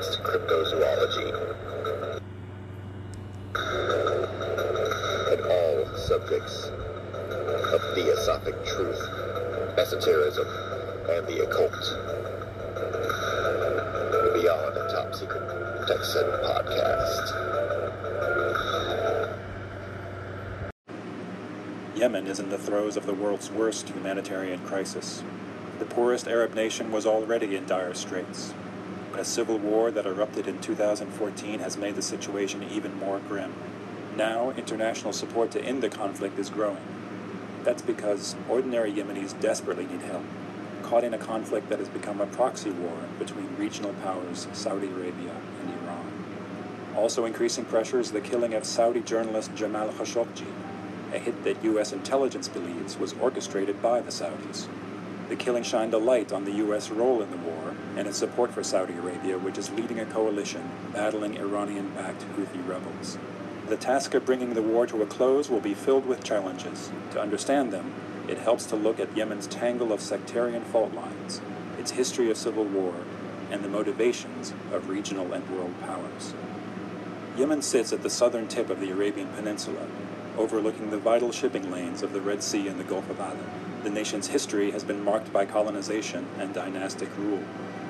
advanced cryptozoology, and all subjects of theosophic truth, esotericism, and the occult. Beyond the Top Secret Texan podcast. Yemen is in the throes of the world's worst humanitarian crisis. The poorest Arab nation was already in dire straits. A civil war that erupted in 2014 has made the situation even more grim. Now, international support to end the conflict is growing. That's because ordinary Yemenis desperately need help, caught in a conflict that has become a proxy war between regional powers Saudi Arabia and Iran. Also increasing pressure is the killing of Saudi journalist Jamal Khashoggi, a hit that U.S. intelligence believes was orchestrated by the Saudis. The killing shined a light on the U.S. role in the war and its support for Saudi Arabia, which is leading a coalition battling Iranian backed Houthi rebels. The task of bringing the war to a close will be filled with challenges. To understand them, it helps to look at Yemen's tangle of sectarian fault lines, its history of civil war, and the motivations of regional and world powers. Yemen sits at the southern tip of the Arabian Peninsula, overlooking the vital shipping lanes of the Red Sea and the Gulf of Aden. The nation's history has been marked by colonization and dynastic rule.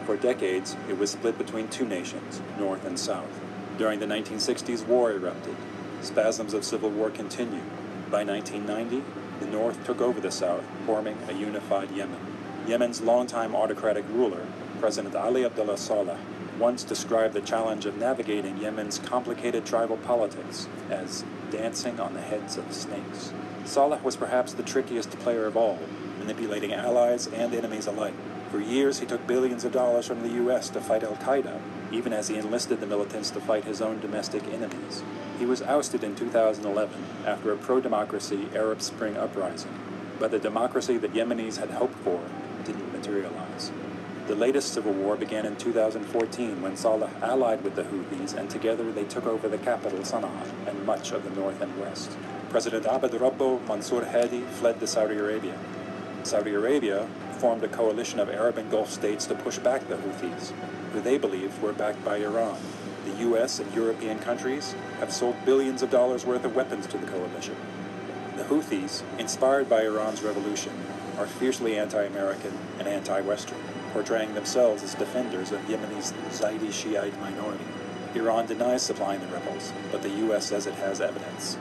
For decades, it was split between two nations, North and South. During the 1960s, war erupted. Spasms of civil war continued. By 1990, the North took over the South, forming a unified Yemen. Yemen's longtime autocratic ruler, President Ali Abdullah Saleh, once described the challenge of navigating Yemen's complicated tribal politics as dancing on the heads of snakes. Saleh was perhaps the trickiest player of all, manipulating allies and enemies alike. For years, he took billions of dollars from the U.S. to fight Al Qaeda, even as he enlisted the militants to fight his own domestic enemies. He was ousted in 2011 after a pro democracy Arab Spring uprising, but the democracy that Yemenis had hoped for didn't materialize. The latest civil war began in 2014 when Saleh allied with the Houthis and together they took over the capital Sana'a and much of the north and west. President Abd Rabbo Mansour Hadi fled to Saudi Arabia. Saudi Arabia formed a coalition of Arab and Gulf states to push back the Houthis, who they believed were backed by Iran. The U.S. and European countries have sold billions of dollars worth of weapons to the coalition. The Houthis, inspired by Iran's revolution, are fiercely anti-American and anti-Western, portraying themselves as defenders of Yemeni's Zaidi Shiite minority. Iran denies supplying the rebels, but the U.S. says it has evidence.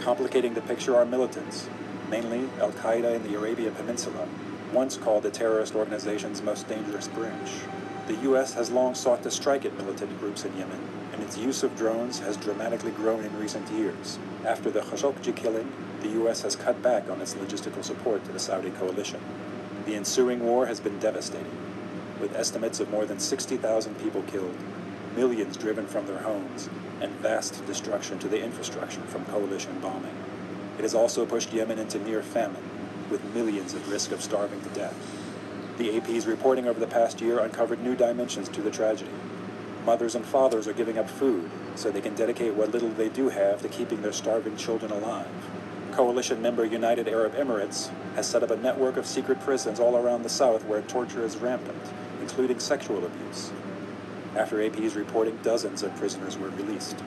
Complicating the picture are militants, mainly Al Qaeda in the Arabian Peninsula, once called the terrorist organization's most dangerous branch. The U.S. has long sought to strike at militant groups in Yemen, and its use of drones has dramatically grown in recent years. After the Khashoggi killing, the U.S. has cut back on its logistical support to the Saudi coalition. The ensuing war has been devastating, with estimates of more than 60,000 people killed, millions driven from their homes, and vast destruction to the infrastructure from coalition bombing. It has also pushed Yemen into near famine, with millions at risk of starving to death. The AP's reporting over the past year uncovered new dimensions to the tragedy. Mothers and fathers are giving up food so they can dedicate what little they do have to keeping their starving children alive. Coalition member United Arab Emirates has set up a network of secret prisons all around the south where torture is rampant, including sexual abuse. After AP's reporting, dozens of prisoners were released.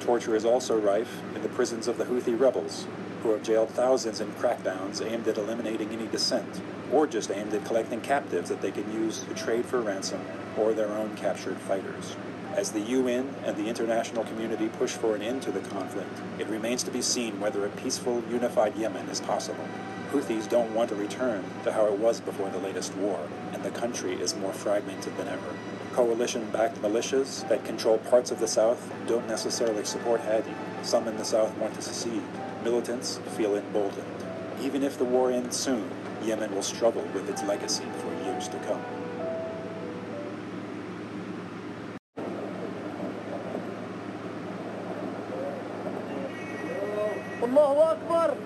Torture is also rife in the prisons of the Houthi rebels, who have jailed thousands in crackdowns aimed at eliminating any dissent, or just aimed at collecting captives that they can use to trade for ransom or their own captured fighters. As the UN and the international community push for an end to the conflict, it remains to be seen whether a peaceful, unified Yemen is possible. Houthis don't want a return to how it was before the latest war, and the country is more fragmented than ever. Coalition backed militias that control parts of the South don't necessarily support Hadi. Some in the South want to secede. Militants feel emboldened. Even if the war ends soon, Yemen will struggle with its legacy for years to come. الله أكبر.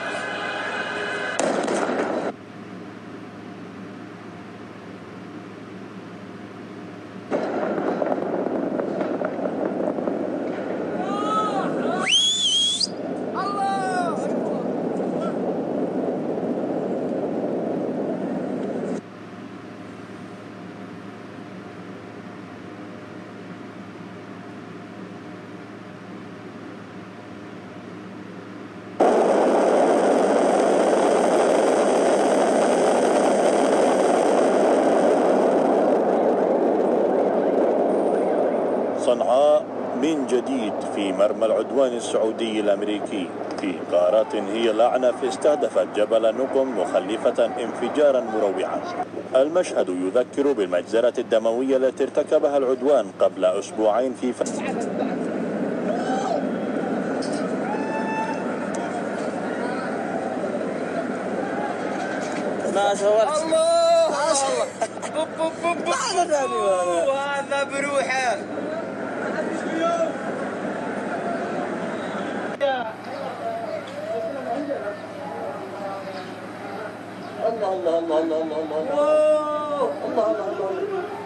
جديد في مرمى العدوان السعودي الأمريكي. في غارات هي الاعنف استهدفت جبل نقم مخلفة انفجارا مروعا. المشهد يذكر بالمجزرة الدموية التي ارتكبها العدوان قبل أسبوعين في ف... ما صورت الله! بوب هذا بروحه. الله الله الله الله الله الله الله الله الله الله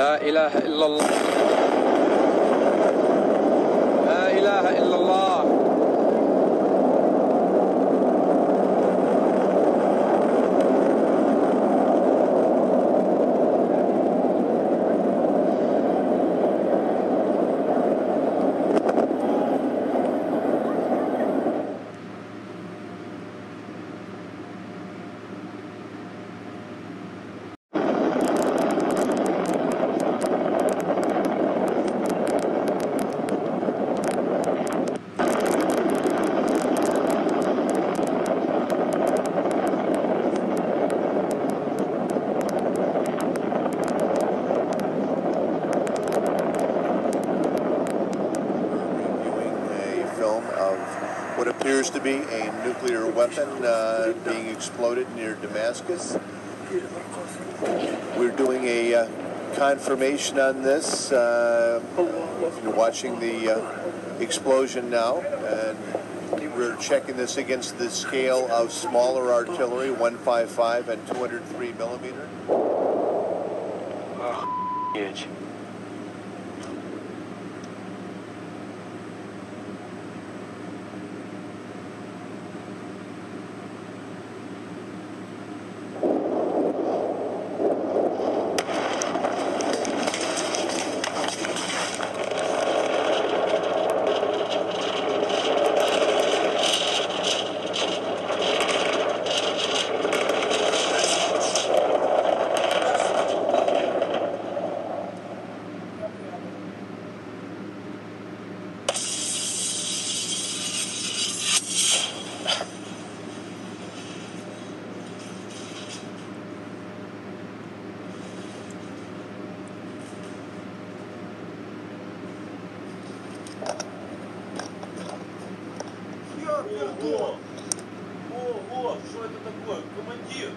لا إله إلا الله. Weapon uh, being exploded near Damascus. We're doing a uh, confirmation on this. Uh, you're watching the uh, explosion now, and we're checking this against the scale of smaller artillery, 155 and 203 millimeter. huge Вверх, О, вот, что это такое? Командир!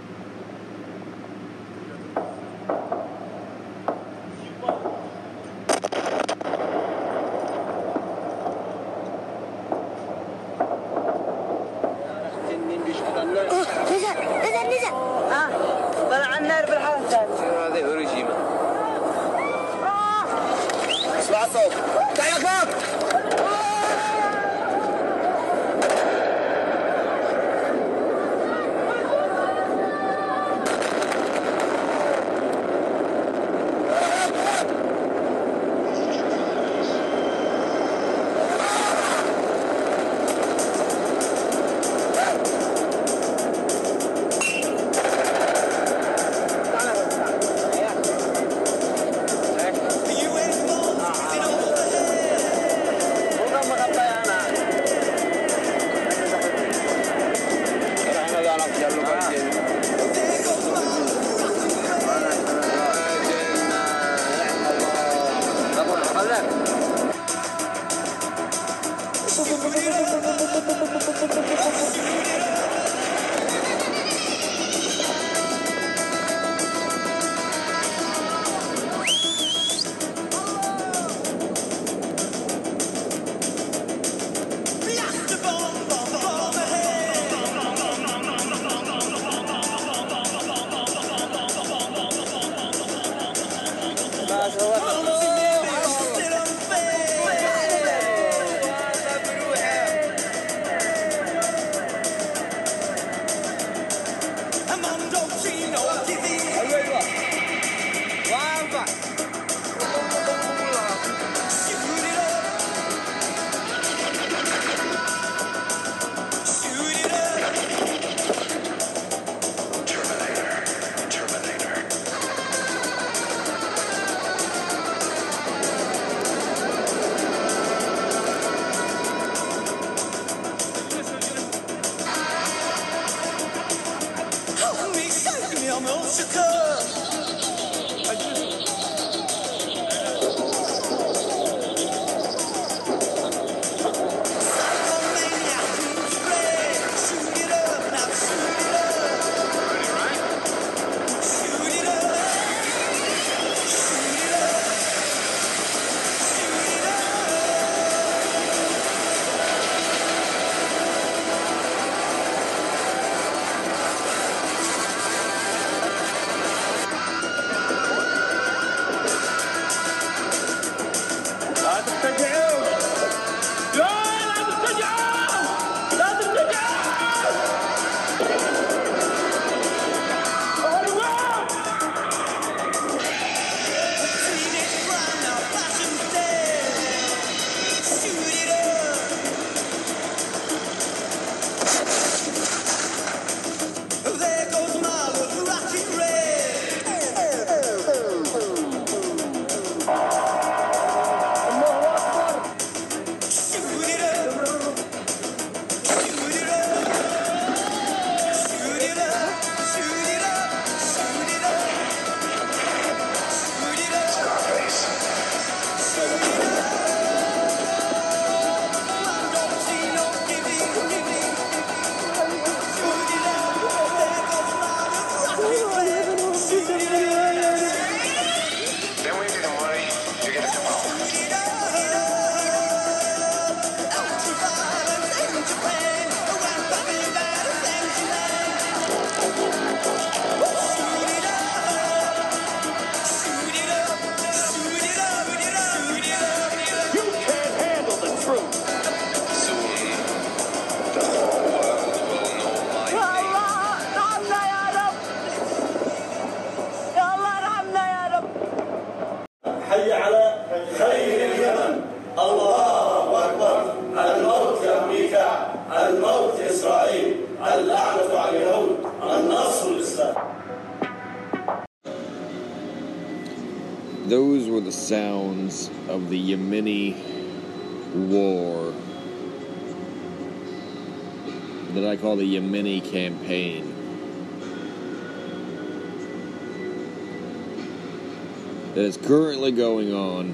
That is currently going on,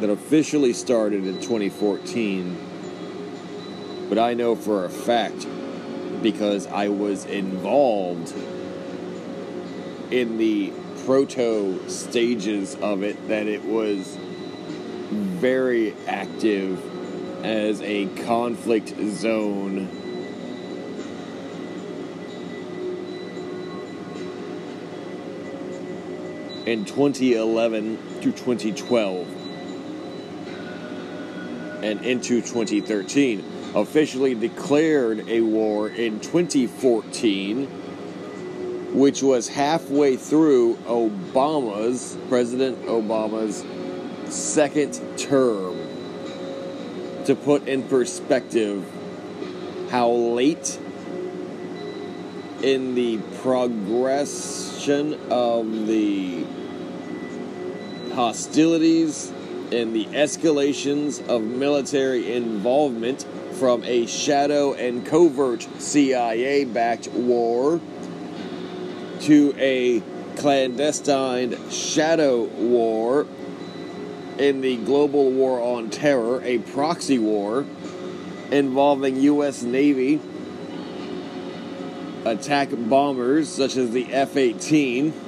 that officially started in 2014, but I know for a fact because I was involved in the proto stages of it that it was very active as a conflict zone in 2011 to 2012 and into 2013. Officially declared a war in 2014, which was halfway through Obama's, President Obama's second term. To put in perspective how late in the progression of the hostilities and the escalations of military involvement from a shadow and covert CIA backed war to a clandestine shadow war in the global war on terror, a proxy war involving U.S. Navy attack bombers such as the F 18,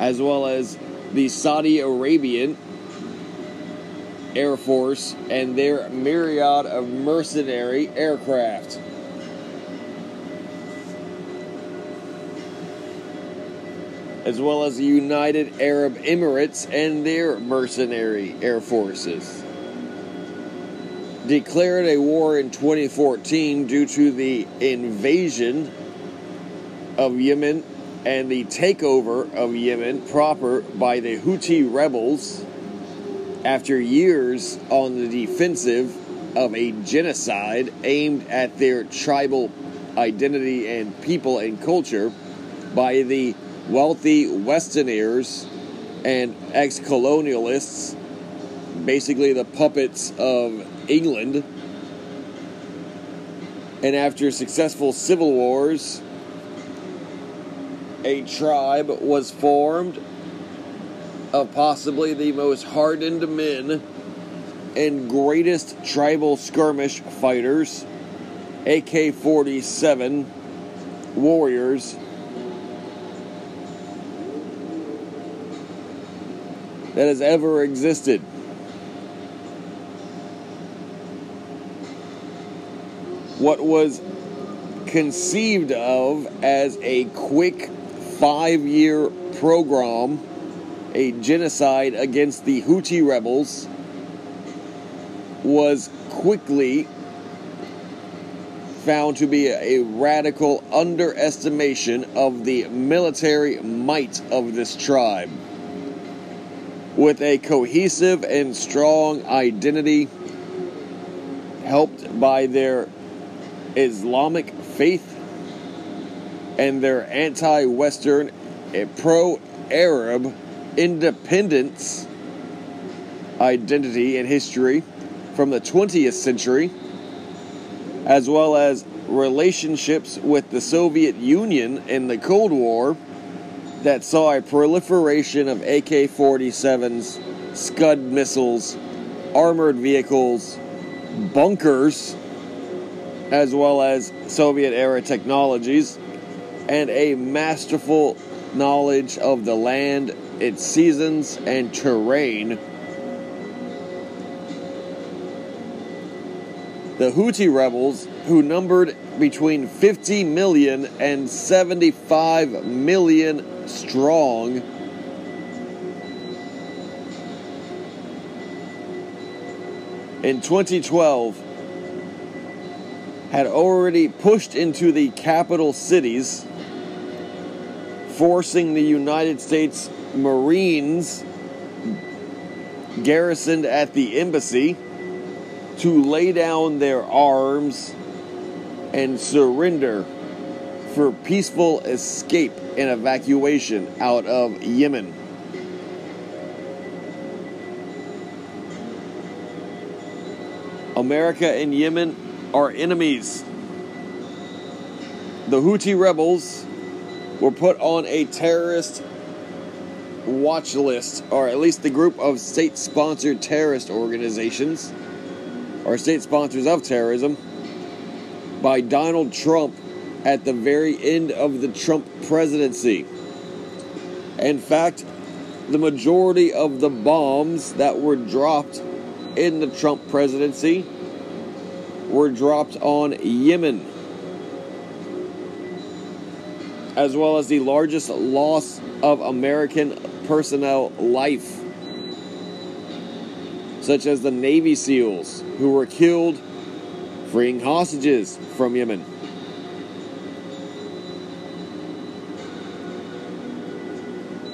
as well as the Saudi Arabian Air Force and their myriad of mercenary aircraft. As well as the United Arab Emirates and their mercenary air forces. Declared a war in 2014 due to the invasion of Yemen and the takeover of Yemen proper by the Houthi rebels after years on the defensive of a genocide aimed at their tribal identity and people and culture by the wealthy Westerners and ex colonialists, basically the puppets of England. And after successful civil wars, a tribe was formed of possibly the most hardened men and greatest tribal skirmish fighters, AK 47 warriors. That has ever existed. What was conceived of as a quick five year program, a genocide against the Houthi rebels, was quickly found to be a, radical underestimation of the military might of this tribe. With a cohesive and strong identity, helped by their Islamic faith and their anti Western and pro Arab independence identity and history from the 20th century, as well as relationships with the Soviet Union in the Cold War that saw a proliferation of AK 47s, Scud missiles, armored vehicles, bunkers, as well as Soviet era technologies, and a masterful knowledge of the land, its seasons, and terrain. The Houthi rebels, who numbered between 50 million and 75 million strong, in 2012 had already pushed into the capital cities, forcing the United States Marines garrisoned at the embassy to lay down their arms and surrender for peaceful escape and evacuation out of Yemen. America and Yemen are enemies. The Houthi rebels were put on a terrorist watch list, or at least the group of state sponsored terrorist organizations, or state sponsors of terrorism, by Donald Trump at the very end of the Trump presidency. In fact, the majority of the bombs that were dropped in the Trump presidency were dropped on Yemen. As well as the largest loss of American personnel life, such as the Navy SEALs who were killed freeing hostages from Yemen.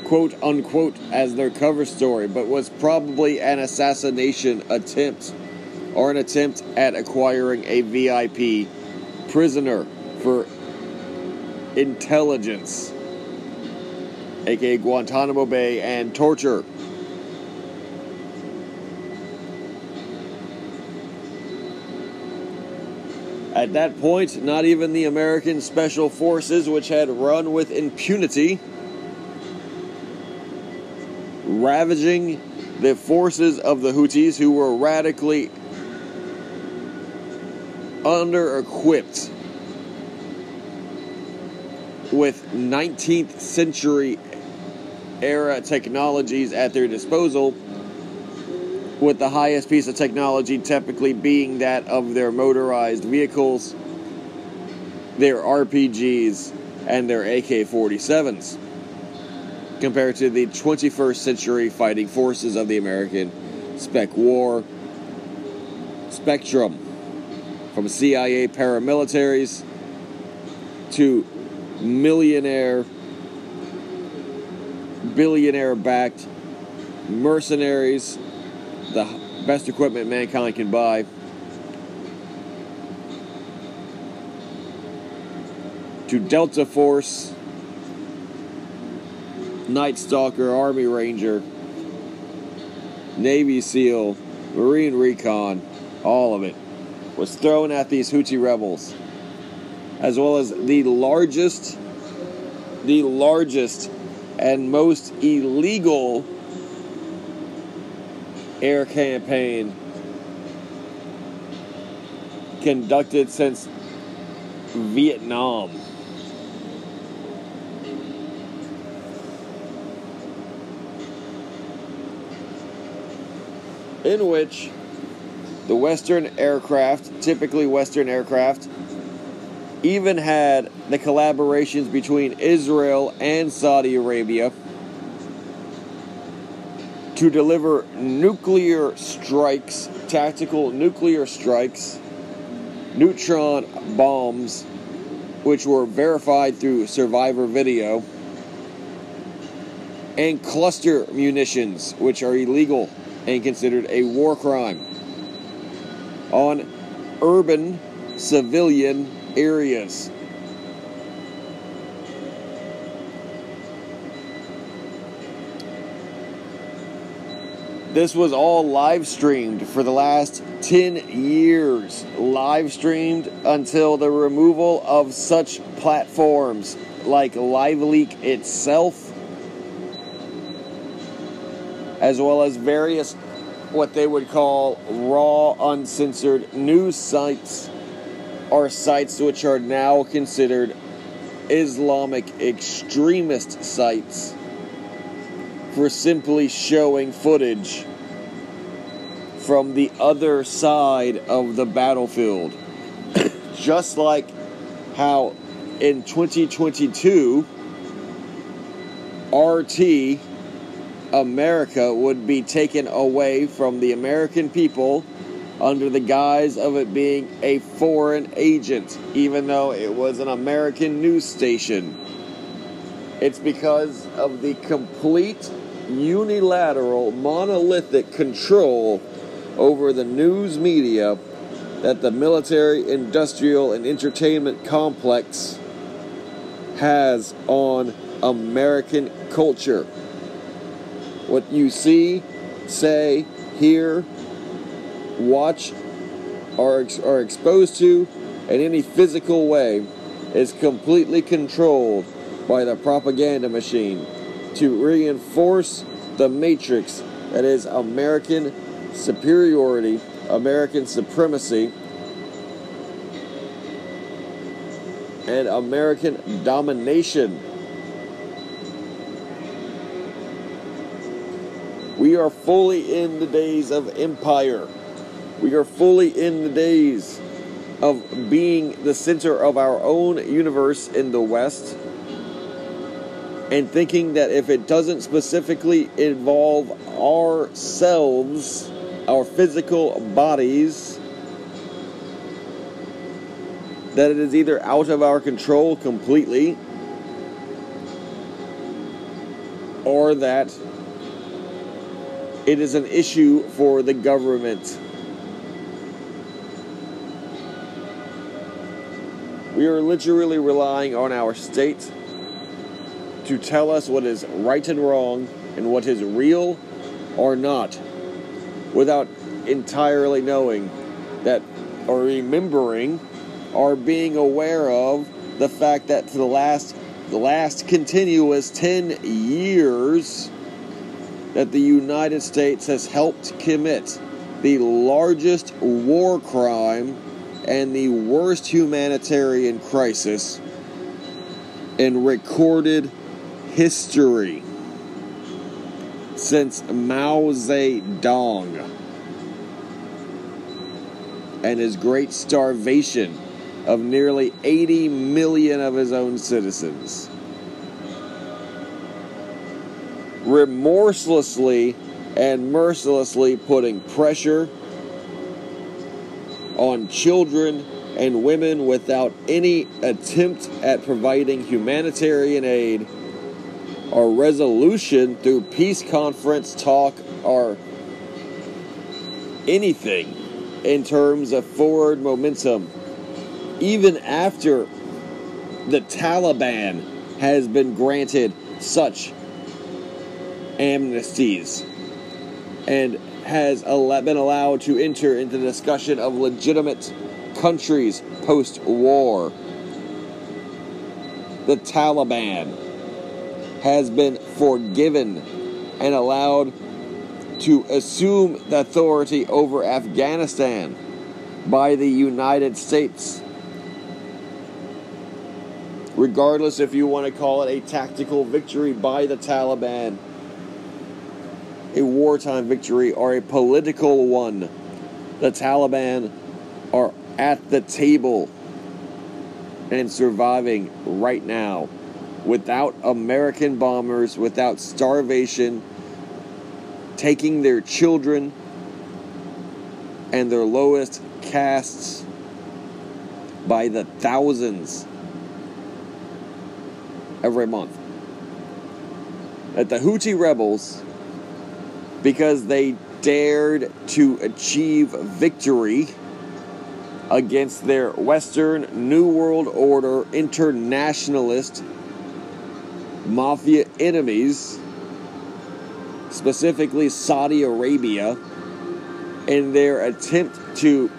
Quote unquote as their cover story, but was probably an assassination attempt or an attempt at acquiring a VIP prisoner for intelligence, aka Guantanamo Bay, and torture. At that point, not even the American Special Forces, which had run with impunity, ravaging the forces of the Houthis, who were radically under equipped with 19th century era technologies at their disposal, with the highest piece of technology typically being that of their motorized vehicles, their RPGs, and their AK 47s, compared to the 21st century fighting forces of the American Spec War spectrum, from CIA paramilitaries to millionaire, billionaire backed mercenaries, the best equipment mankind can buy. To Delta Force, Night Stalker, Army Ranger, Navy SEAL, Marine Recon, all of it was thrown at these Houthi rebels as well as the largest, the largest and most illegal air campaign conducted since Vietnam. In which the Western aircraft, typically Western aircraft, even had the collaborations between Israel and Saudi Arabia to deliver nuclear strikes, tactical nuclear strikes, neutron bombs, which were verified through survivor video, and cluster munitions, which are illegal and considered a war crime, on urban civilian areas. This was all live streamed for the last 10 years. Live streamed until the removal of such platforms like LiveLeak itself, as well as various what they would call raw, uncensored news sites are sites which are now considered Islamic extremist sites for simply showing footage from the other side of the battlefield. Just like how in 2022, RT America would be taken away from the American people under the guise of it being a foreign agent, even though it was an American news station. It's because of the complete unilateral, monolithic control over the news media that the military, industrial, and entertainment complex has on American culture. What you see, say, hear, watch, or are exposed to in any physical way is completely controlled by the propaganda machine to reinforce the matrix that is American superiority, American supremacy, and American domination. We are fully in the days of empire. We are fully in the days of being the center of our own universe in the West and thinking that if it doesn't specifically involve ourselves, our physical bodies, that it is either out of our control completely or that it is an issue for the government. We are literally relying on our state to tell us what is right and wrong and what is real or not without entirely knowing that or remembering or being aware of the fact that for the last the last continuous 10 years that the United States has helped commit the largest war crime and the worst humanitarian crisis in recorded history since Mao Zedong and his great starvation of nearly 80 million of his own citizens. Remorselessly and mercilessly putting pressure on children and women without any attempt at providing humanitarian aid or resolution through peace conference talk or anything in terms of forward momentum. Even after the Taliban has been granted such amnesties and has been allowed to enter into the discussion of legitimate countries post war. The Taliban has been forgiven and allowed to assume authority over Afghanistan by the United States. Regardless if you want to call it a tactical victory by the Taliban, a wartime victory, or a political one, the Taliban are at the table and surviving right now without American bombers, without starvation, taking their children and their lowest castes by the thousands every month. That the Houthi rebels, because they dared to achieve victory against their Western New World Order internationalist mafia enemies, specifically Saudi Arabia, in their attempt to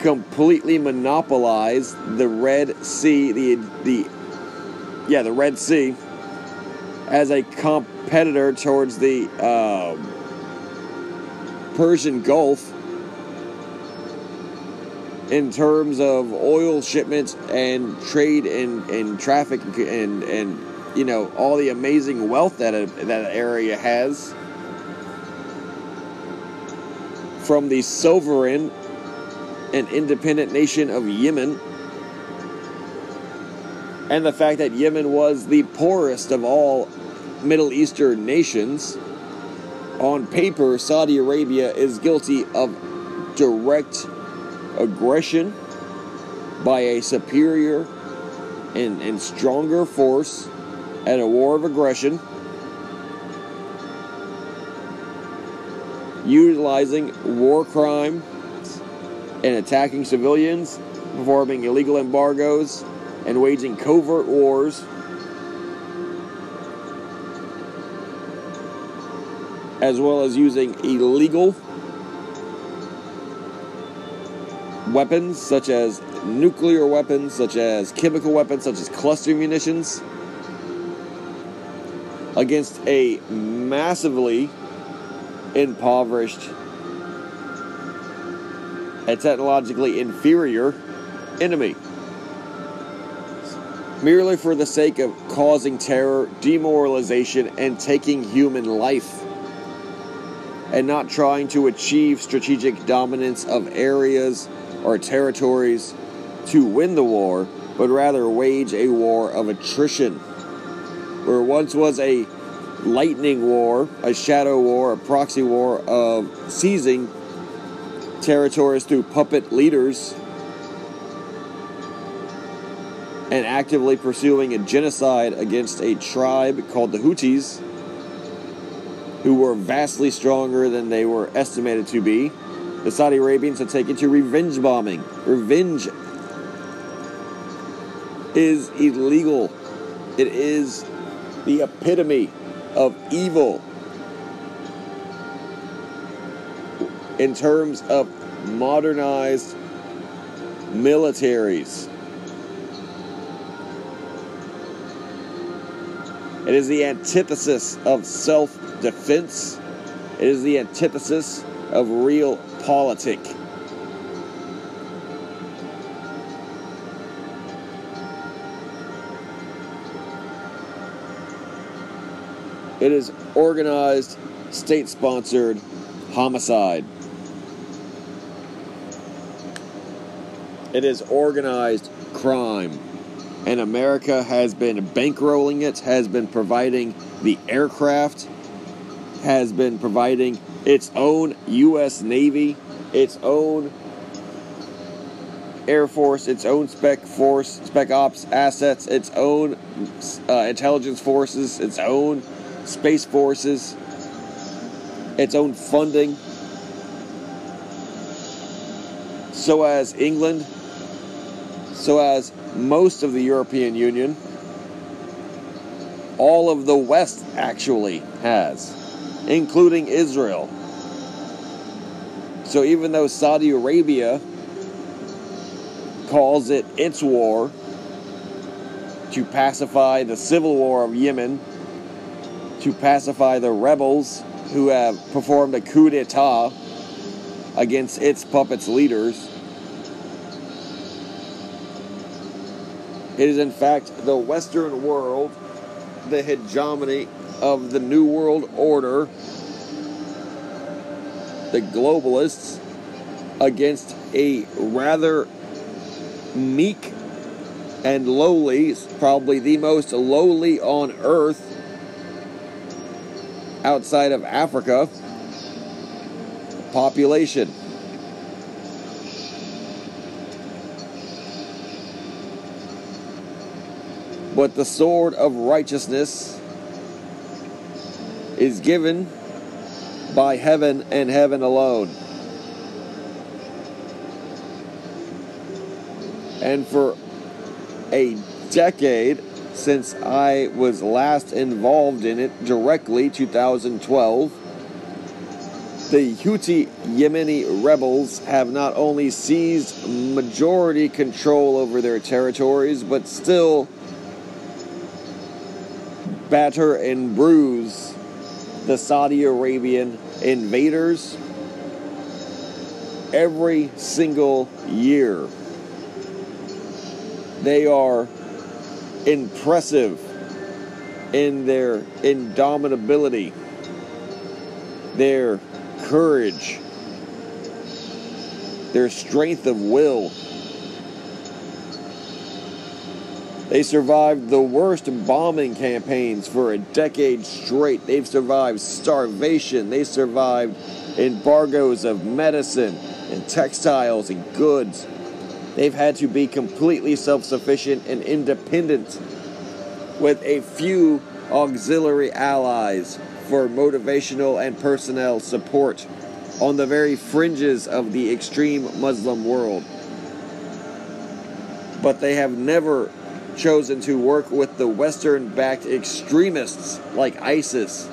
completely monopolize the Red Sea, the the yeah, the Red Sea, as a competitor towards the um, Persian Gulf in terms of oil shipments and trade and, and traffic and, and you know all the amazing wealth that a, that area has from the sovereign and independent nation of Yemen. And the fact that Yemen was the poorest of all Middle Eastern nations on paper Saudi Arabia is guilty of direct aggression by a superior and, and stronger force at a war of aggression, utilizing war crime and attacking civilians, performing illegal embargoes, and waging covert wars. As well as using illegal weapons such as nuclear weapons, such as chemical weapons, such as cluster munitions, against a massively impoverished and technologically inferior enemy. Merely for the sake of causing terror, demoralization, and taking human life. And not trying to achieve strategic dominance of areas or territories to win the war, but rather wage a war of attrition. Where once was a lightning war, a shadow war, a proxy war of seizing territories through puppet leaders and actively pursuing a genocide against a tribe called the Houthis, who were vastly stronger than they were estimated to be. The Saudi Arabians had taken to revenge bombing. Revenge is illegal. It is the epitome of evil in terms of modernized militaries. It is the antithesis of self defense. It is the antithesis of real politic. It is organized, state sponsored homicide. It is organized crime. And America has been bankrolling it, has been providing the aircraft, has been providing its own U.S. Navy, its own Air Force, its own spec force, spec ops assets, its own uh, intelligence forces, its own space forces, its own funding. So as England, so as most of the European Union, all of the West actually has, including Israel. So even though Saudi Arabia calls it its war to pacify the civil war of Yemen, to pacify the rebels who have performed a coup d'etat against its puppets leaders. It is, in fact, the Western world, the hegemony of the New World Order, the globalists, against a rather meek and lowly, probably the most lowly on earth outside of Africa population. But the sword of righteousness is given by heaven and heaven alone. And for a decade, since I was last involved in it directly, 2012, the Houthi Yemeni rebels have not only seized majority control over their territories, but still batter and bruise the Saudi Arabian invaders every single year. They are impressive in their indomitability, their courage, their strength of will. They survived the worst bombing campaigns for a decade straight. They've survived starvation. They survived embargoes of medicine and textiles and goods. They've had to be completely self sufficient and independent with a few auxiliary allies for motivational and personnel support on the very fringes of the extreme Muslim world. But they have never chosen to work with the Western backed extremists like ISIS.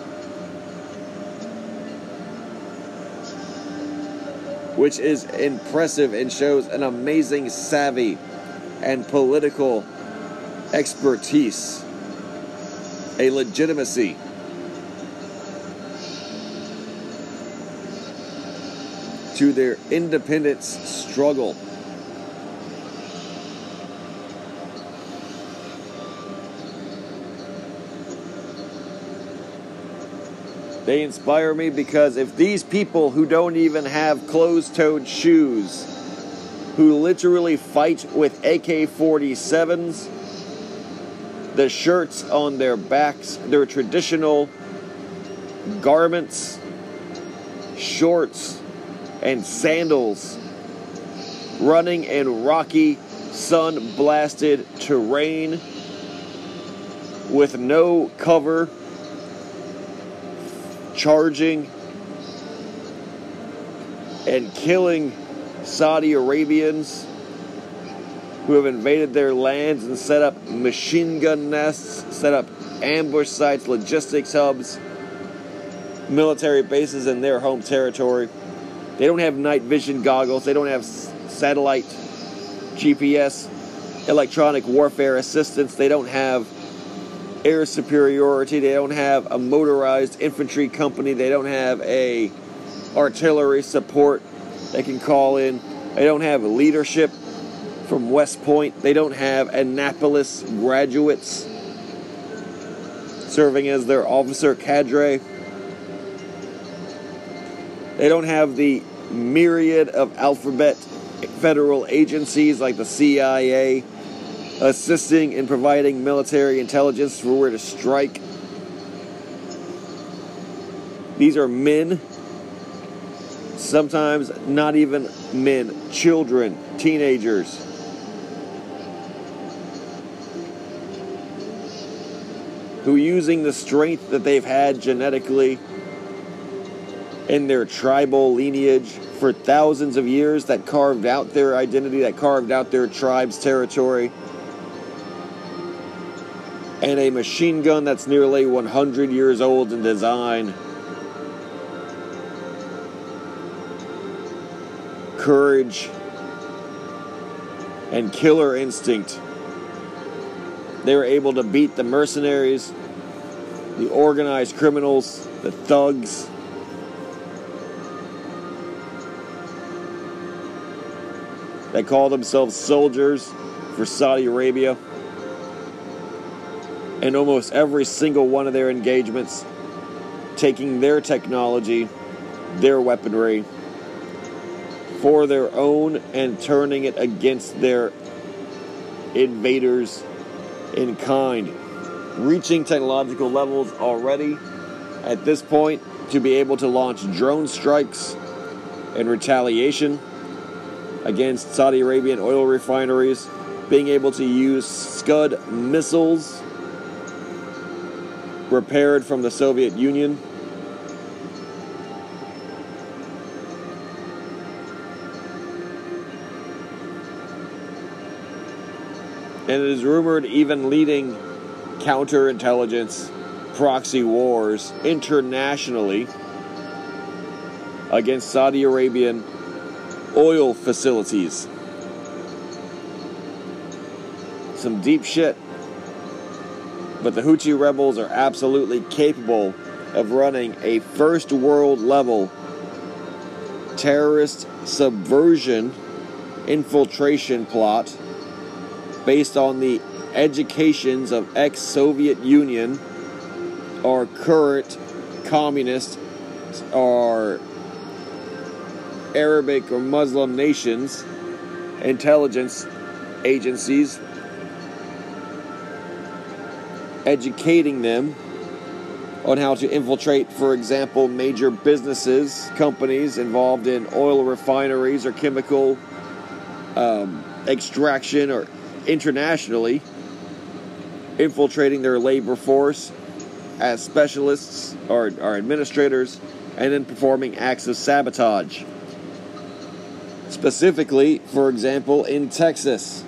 Which is impressive and shows an amazing savvy and political expertise, a legitimacy. To their independence struggle. They inspire me because if these people who don't even have closed toed shoes, who literally fight with AK 47s, the shirts on their backs, their traditional garments, shorts, and sandals, running in rocky, sun blasted terrain with no cover, charging and killing Saudi Arabians who have invaded their lands and set up machine gun nests, set up ambush sites, logistics hubs, military bases in their home territory. They don't have night vision goggles, they don't have satellite GPS, electronic warfare assistance, they don't have air superiority, they don't have a motorized infantry company, they don't have a artillery support they can call in. They don't have leadership from West Point. They don't have Annapolis graduates serving as their officer cadre. They don't have the myriad of alphabet federal agencies like the CIA assisting in providing military intelligence for where to strike. These are men, sometimes not even men, children, teenagers. Who, using the strength that they've had genetically in their tribal lineage for thousands of years, that carved out their identity, that carved out their tribe's territory, and a machine gun that's nearly 100 years old in design. Courage and killer instinct. They were able to beat the mercenaries, the organized criminals, the thugs. They call themselves soldiers for Saudi Arabia in almost every single one of their engagements, taking their technology, their weaponry for their own and turning it against their invaders in kind, reaching technological levels already at this point to be able to launch drone strikes in retaliation against Saudi Arabian oil refineries, being able to use Scud missiles repaired from the Soviet Union. And it is rumored even leading counterintelligence proxy wars internationally against Saudi Arabian oil facilities. Some deep shit. But the Houthi rebels are absolutely capable of running a first world level terrorist subversion infiltration plot based on the educations of ex Soviet Union or current communist or Arabic or Muslim nations, intelligence agencies, educating them on how to infiltrate, for example, major businesses, companies involved in oil refineries or chemical um, extraction or internationally, infiltrating their labor force as specialists or, or administrators, and then performing acts of sabotage. Specifically, for example, in Texas.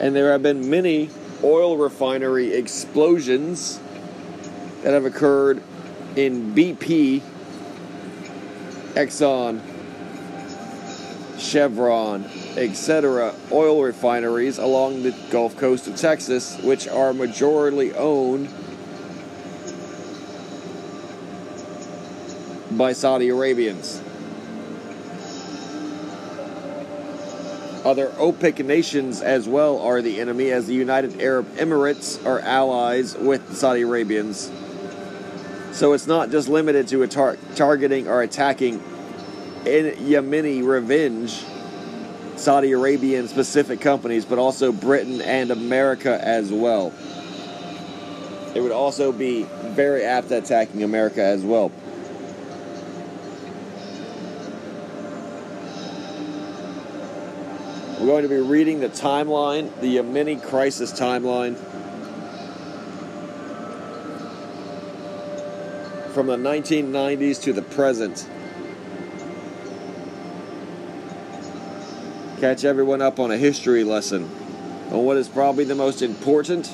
And there have been many oil refinery explosions that have occurred in BP, Exxon, Chevron, etc., oil refineries along the Gulf Coast of Texas, which are majorly owned by Saudi Arabians. Other OPEC nations as well are the enemy, as the United Arab Emirates are allies with the Saudi Arabians. So it's not just limited to tar- targeting or attacking in Yemeni revenge Saudi Arabian specific companies, but also Britain and America as well. It would also be very apt at attacking America as well. Going to be reading the timeline, the Yemeni crisis timeline from the 1990s to the present. Catch everyone up on a history lesson on what is probably the most important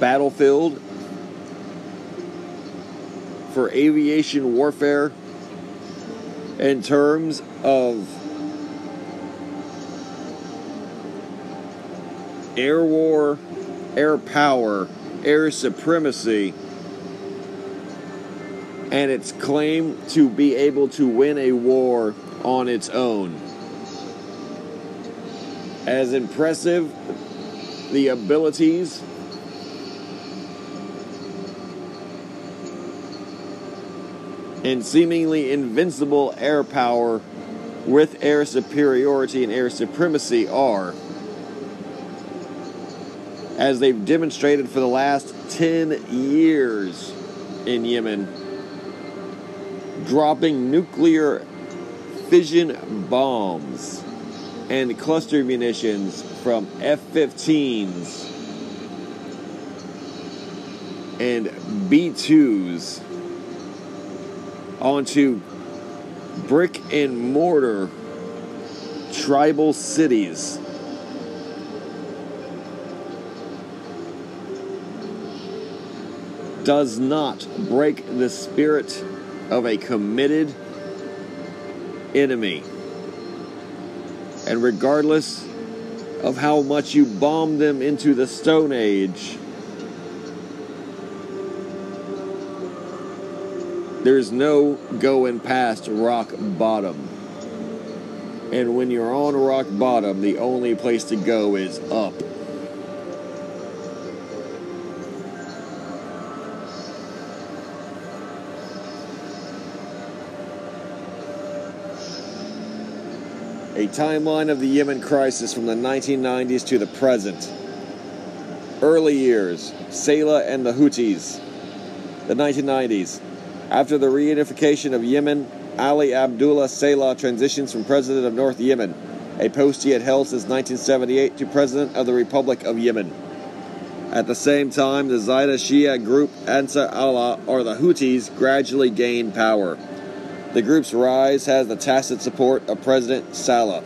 battlefield for aviation warfare in terms of air war, air power, air supremacy, and its claim to be able to win a war on its own. As impressive the abilities and seemingly invincible air power with air superiority and air supremacy are as they've demonstrated for the last 10 years in Yemen, dropping nuclear fission bombs and cluster munitions from F 15s and B 2s onto brick and mortar tribal cities does not break the spirit of a committed enemy. And regardless of how much you bomb them into the Stone Age, there's no going past rock bottom. And when you're on rock bottom, the only place to go is up. Timeline of the Yemen crisis from the 1990s to the present. Early years, Saleh and the Houthis. The 1990s. After the reunification of Yemen, Ali Abdullah Saleh transitions from president of North Yemen, a post he had held since 1978, to president of the Republic of Yemen. At the same time, the Zaidi Shia group Ansar Allah, or the Houthis, gradually gain power. The group's rise has the tacit support of President Saleh.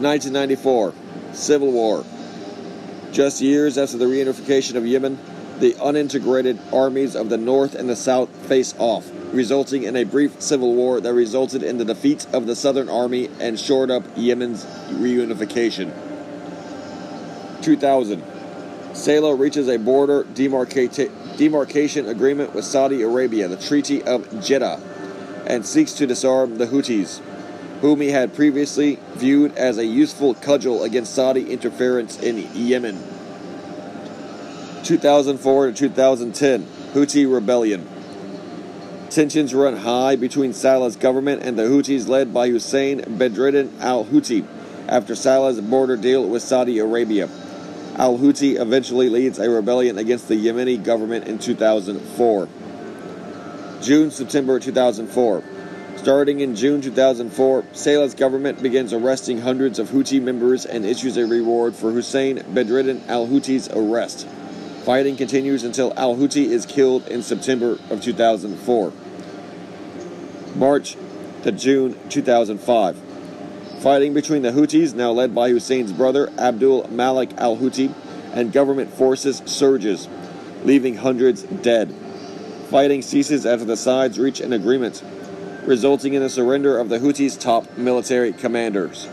1994, Civil War. Just years after the reunification of Yemen, the unintegrated armies of the North and the South face off, resulting in a brief civil war that resulted in the defeat of the Southern Army and shored up Yemen's reunification. 2000, Saleh reaches a border demarcata- demarcation agreement with Saudi Arabia, the Treaty of Jeddah, and seeks to disarm the Houthis, whom he had previously viewed as a useful cudgel against Saudi interference in Yemen. 2004 to 2010, Houthi rebellion. Tensions run high between Saleh's government and the Houthis led by Hussein Bedreddin al Houthi after Saleh's border deal with Saudi Arabia. Al Houthi eventually leads a rebellion against the Yemeni government in 2004. June September 2004. Starting in June 2004, Saleh's government begins arresting hundreds of Houthi members and issues a reward for Hussein Bedreddin al Houthi's arrest. Fighting continues until al Houthi is killed in September of 2004. March to June 2005. Fighting between the Houthis, now led by Hussein's brother Abdul Malik al Houthi, and government forces surges, leaving hundreds dead. Fighting ceases after the sides reach an agreement, resulting in the surrender of the Houthis' top military commanders.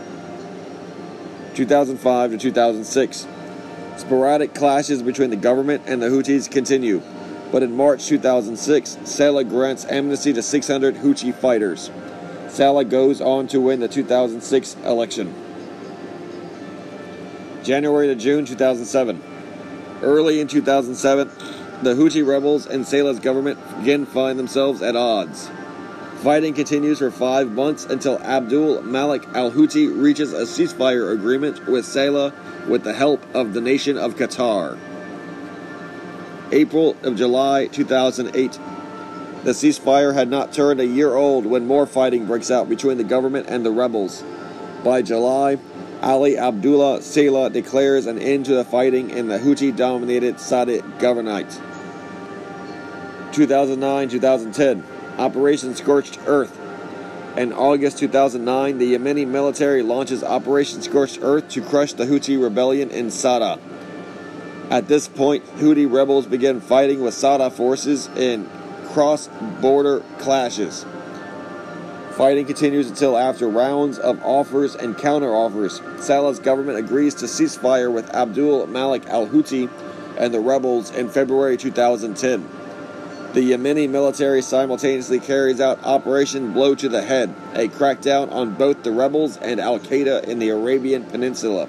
2005 to 2006. Sporadic clashes between the government and the Houthis continue, but in March 2006, Saleh grants amnesty to 600 Houthi fighters. Saleh goes on to win the 2006 election. January to June 2007. Early in 2007, the Houthi rebels and Saleh's government again find themselves at odds. Fighting continues for five months until Abdul Malik al Houthi reaches a ceasefire agreement with Saleh with the help of the nation of Qatar. April of July 2008. The ceasefire had not turned a year old when more fighting breaks out between the government and the rebels. By July, Ali Abdullah Saleh declares an end to the fighting in the Houthi dominated Sada Governorate. 2009 2010 Operation Scorched Earth. In August 2009, the Yemeni military launches Operation Scorched Earth to crush the Houthi rebellion in Sada. At this point, Houthi rebels begin fighting with Saudi forces in cross border clashes. Fighting continues until after rounds of offers and counteroffers, Saleh's government agrees to ceasefire with Abdul Malik al Houthi and the rebels in February 2010. The Yemeni military simultaneously carries out Operation Blow to the Head, a crackdown on both the rebels and Al Qaeda in the Arabian Peninsula.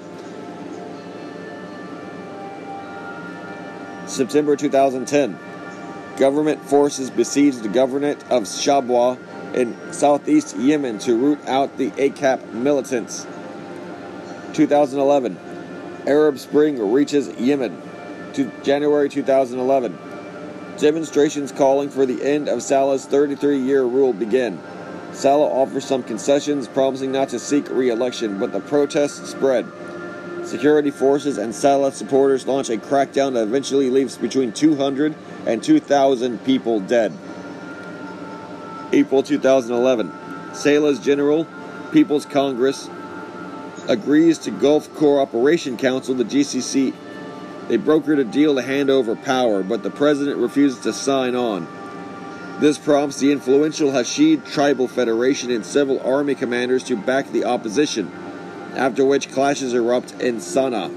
September 2010. Government forces besiege the governorate of Shabwa in southeast Yemen to root out the AQAP militants. 2011. Arab Spring reaches Yemen. To January 2011. Demonstrations calling for the end of Saleh's 33 year rule begin. Saleh offers some concessions, promising not to seek re election, but the protests spread. Security forces and Saleh supporters launch a crackdown that eventually leaves between 200 and 2,000 people dead. April 2011. Saleh's General People's Congress agrees to Gulf Cooperation Council, the GCC. They brokered a deal to hand over power, but the president refuses to sign on. This prompts the influential Hashid Tribal Federation and several army commanders to back the opposition, after which clashes erupt in Sana'a.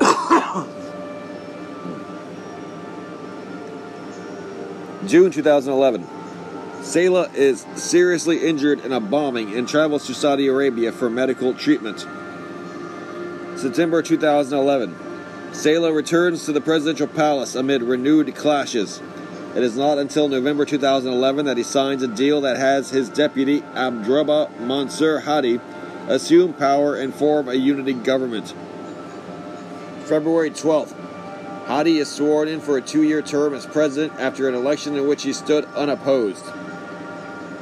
June 2011. Saleh is seriously injured in a bombing and travels to Saudi Arabia for medical treatment. September 2011. Saleh returns to the presidential palace amid renewed clashes. It is not until November 2011 that he signs a deal that has his deputy, Abdrabbuh Mansur Hadi, assume power and form a unity government. February 12th. Hadi is sworn in for a two year term as president after an election in which he stood unopposed.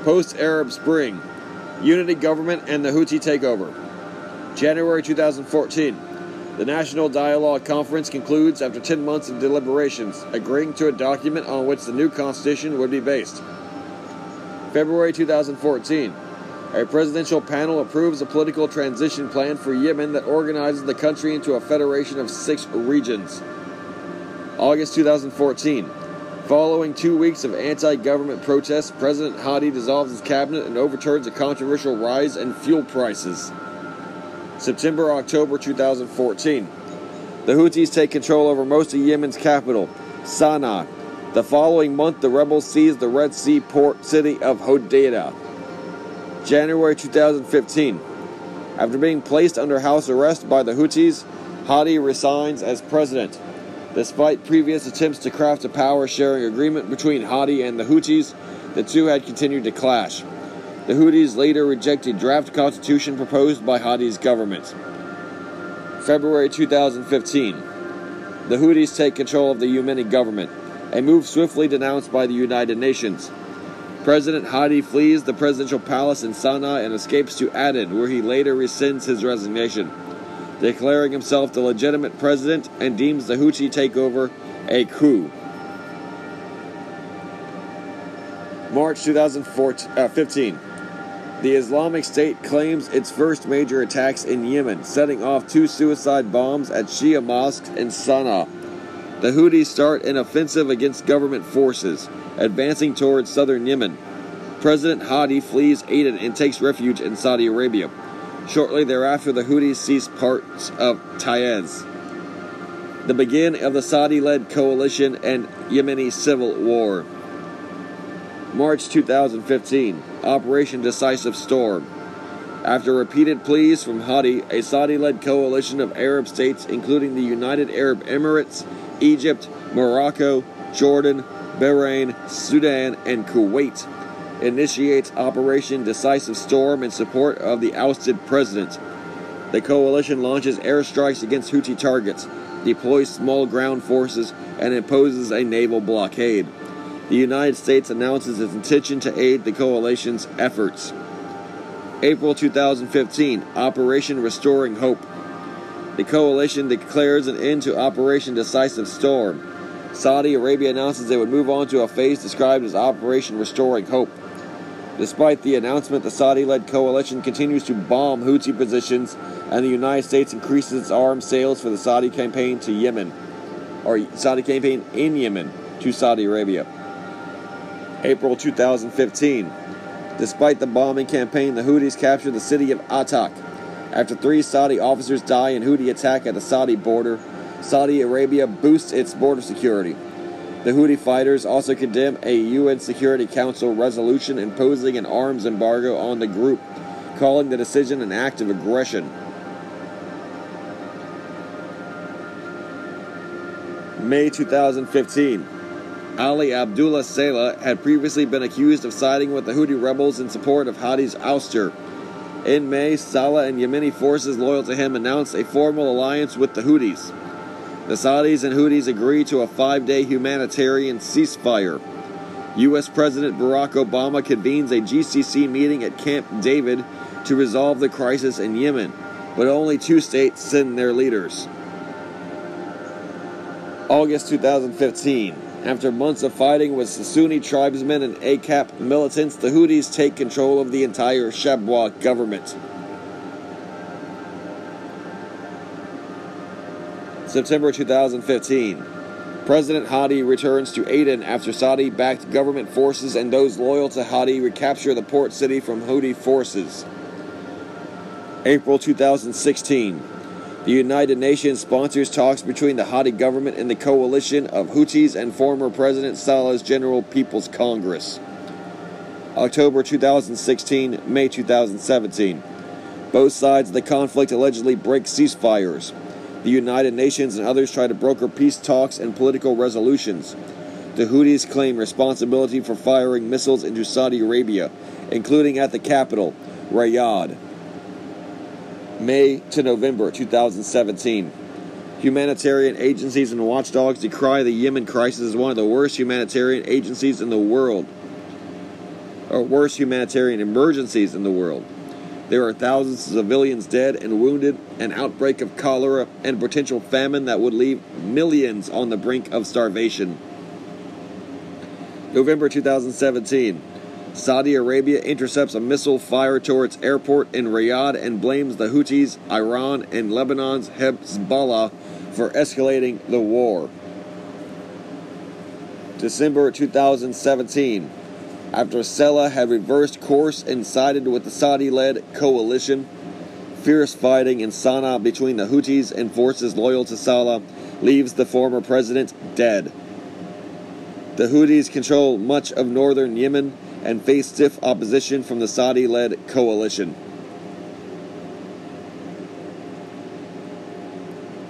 Post Arab Spring, unity government and the Houthi takeover. January 2014. The National Dialogue Conference concludes after 10 months of deliberations, agreeing to a document on which the new constitution would be based. February 2014. A presidential panel approves a political transition plan for Yemen that organizes the country into a federation of six regions. August 2014. Following two weeks of anti government protests, President Hadi dissolves his cabinet and overturns a controversial rise in fuel prices. September October 2014. The Houthis take control over most of Yemen's capital, Sana'a. The following month, the rebels seize the Red Sea port city of Hodeidah. January 2015. After being placed under house arrest by the Houthis, Hadi resigns as president. Despite previous attempts to craft a power sharing agreement between Hadi and the Houthis, the two had continued to clash. The Houthis later rejected draft constitution proposed by Hadi's government. February 2015. The Houthis take control of the Yemeni government, a move swiftly denounced by the United Nations. President Hadi flees the presidential palace in Sana'a and escapes to Aden, where he later rescinds his resignation, declaring himself the legitimate president and deems the Houthi takeover a coup. March 2015. Uh, the Islamic State claims its first major attacks in Yemen, setting off two suicide bombs at Shia mosques in Sana'a. The Houthis start an offensive against government forces, advancing towards southern Yemen. President Hadi flees Aden and takes refuge in Saudi Arabia. Shortly thereafter, the Houthis seized parts of Taiz. The beginning of the Saudi led coalition and Yemeni civil war. March 2015, Operation Decisive Storm. After repeated pleas from Hadi, a Saudi led coalition of Arab states, including the United Arab Emirates, Egypt, Morocco, Jordan, Bahrain, Sudan, and Kuwait, initiates Operation Decisive Storm in support of the ousted president. The coalition launches airstrikes against Houthi targets, deploys small ground forces, and imposes a naval blockade. The United States announces its intention to aid the coalition's efforts. April 2015, Operation Restoring Hope. The coalition declares an end to Operation Decisive Storm. Saudi Arabia announces they would move on to a phase described as Operation Restoring Hope. Despite the announcement, the Saudi led coalition continues to bomb Houthi positions, and the United States increases its arms sales for the Saudi campaign to Yemen, or Saudi campaign in Yemen to Saudi Arabia. April 2015. Despite the bombing campaign, the Houthis captured the city of Ataq. After three Saudi officers die in Houthi attack at the Saudi border, Saudi Arabia boosts its border security. The Houthi fighters also condemn a UN Security Council resolution imposing an arms embargo on the group, calling the decision an act of aggression. May 2015. Ali Abdullah Saleh had previously been accused of siding with the Houthi rebels in support of Hadi's ouster. In May, Saleh and Yemeni forces loyal to him announced a formal alliance with the Houthis. The Saudis and Houthis agree to a five day humanitarian ceasefire. U.S. President Barack Obama convenes a GCC meeting at Camp David to resolve the crisis in Yemen, but only two states send their leaders. August 2015. After months of fighting with Sunni tribesmen and AQAP militants, the Houthis take control of the entire Shabwa government. September 2015. President Hadi returns to Aden after Saudi backed government forces and those loyal to Hadi recapture the port city from Houthi forces. April 2016. The United Nations sponsors talks between the Hadi government and the coalition of Houthis and former President Saleh's General People's Congress. October 2016, May 2017. Both sides of the conflict allegedly break ceasefires. The United Nations and others try to broker peace talks and political resolutions. The Houthis claim responsibility for firing missiles into Saudi Arabia, including at the capital, Riyadh. May to November 2017. Humanitarian agencies and watchdogs decry the Yemen crisis as one of the worst humanitarian agencies in the world, or worst humanitarian emergencies in the world. There are thousands of civilians dead and wounded, an outbreak of cholera, and potential famine that would leave millions on the brink of starvation. November 2017. Saudi Arabia intercepts a missile fired towards airport in Riyadh and blames the Houthis, Iran, and Lebanon's Hezbollah for escalating the war. December 2017. After Saleh had reversed course and sided with the Saudi led coalition, fierce fighting in Sana'a between the Houthis and forces loyal to Saleh leaves the former president dead. The Houthis control much of northern Yemen and face stiff opposition from the Saudi led coalition.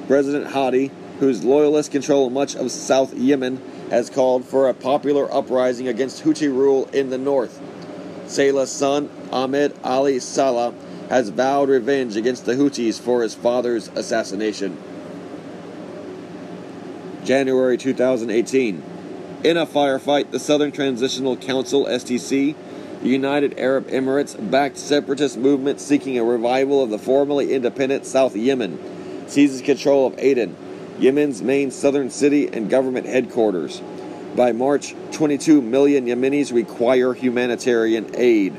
President Hadi, whose loyalists control much of South Yemen, has called for a popular uprising against Houthi rule in the north. Saleh's son, Ahmed Ali Saleh, has vowed revenge against the Houthis for his father's assassination. January 2018. In a firefight, the Southern Transitional Council, STC, the United Arab Emirates backed separatist movement seeking a revival of the formerly independent South Yemen, seizes control of Aden, Yemen's main southern city and government headquarters. By March, 22 million Yemenis require humanitarian aid.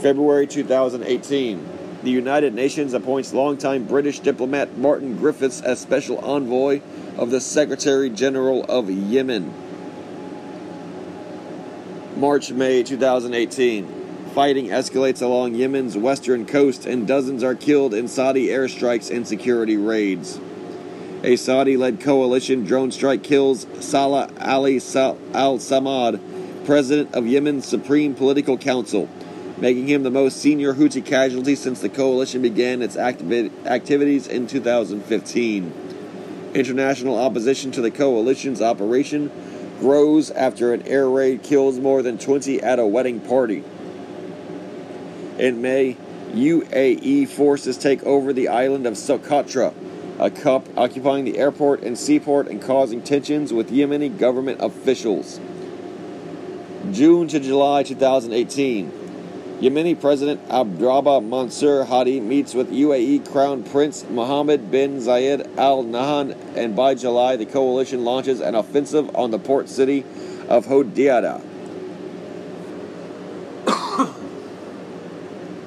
February 2018. The United Nations appoints longtime British diplomat Martin Griffiths as special envoy of the Secretary General of Yemen. March May 2018. Fighting escalates along Yemen's western coast, and dozens are killed in Saudi airstrikes and security raids. A Saudi led coalition drone strike kills Salah Ali al Samad, president of Yemen's Supreme Political Council, making him the most senior Houthi casualty since the coalition began its activi- activities in 2015. International opposition to the coalition's operation grows after an air raid kills more than 20 at a wedding party. In May, UAE forces take over the island of Socotra, a cup occupying the airport and seaport and causing tensions with Yemeni government officials. June to July 2018. Yemeni President Abdrabbuh Mansur Hadi meets with UAE Crown Prince Mohammed bin Zayed Al Nahyan, and by July, the coalition launches an offensive on the port city of Hodeidah.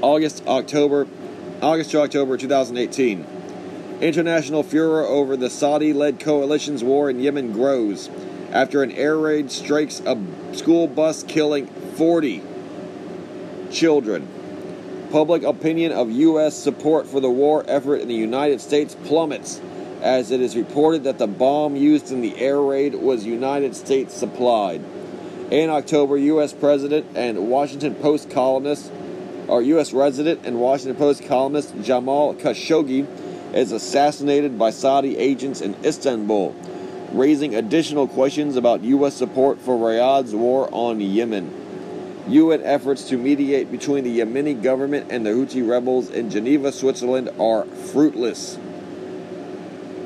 August, October, August to October 2018. International furor over the Saudi led coalition's war in Yemen grows after an air raid strikes a school bus, killing 40 children. Public opinion of U.S. support for the war effort in the United States plummets as it is reported that the bomb used in the air raid was United States supplied. In October, U.S. President and Washington Post columnist, or U.S. resident and Washington Post columnist Jamal Khashoggi is assassinated by Saudi agents in Istanbul, raising additional questions about U.S. support for Riyadh's war on Yemen. UN efforts to mediate between the Yemeni government and the Houthi rebels in Geneva, Switzerland are fruitless.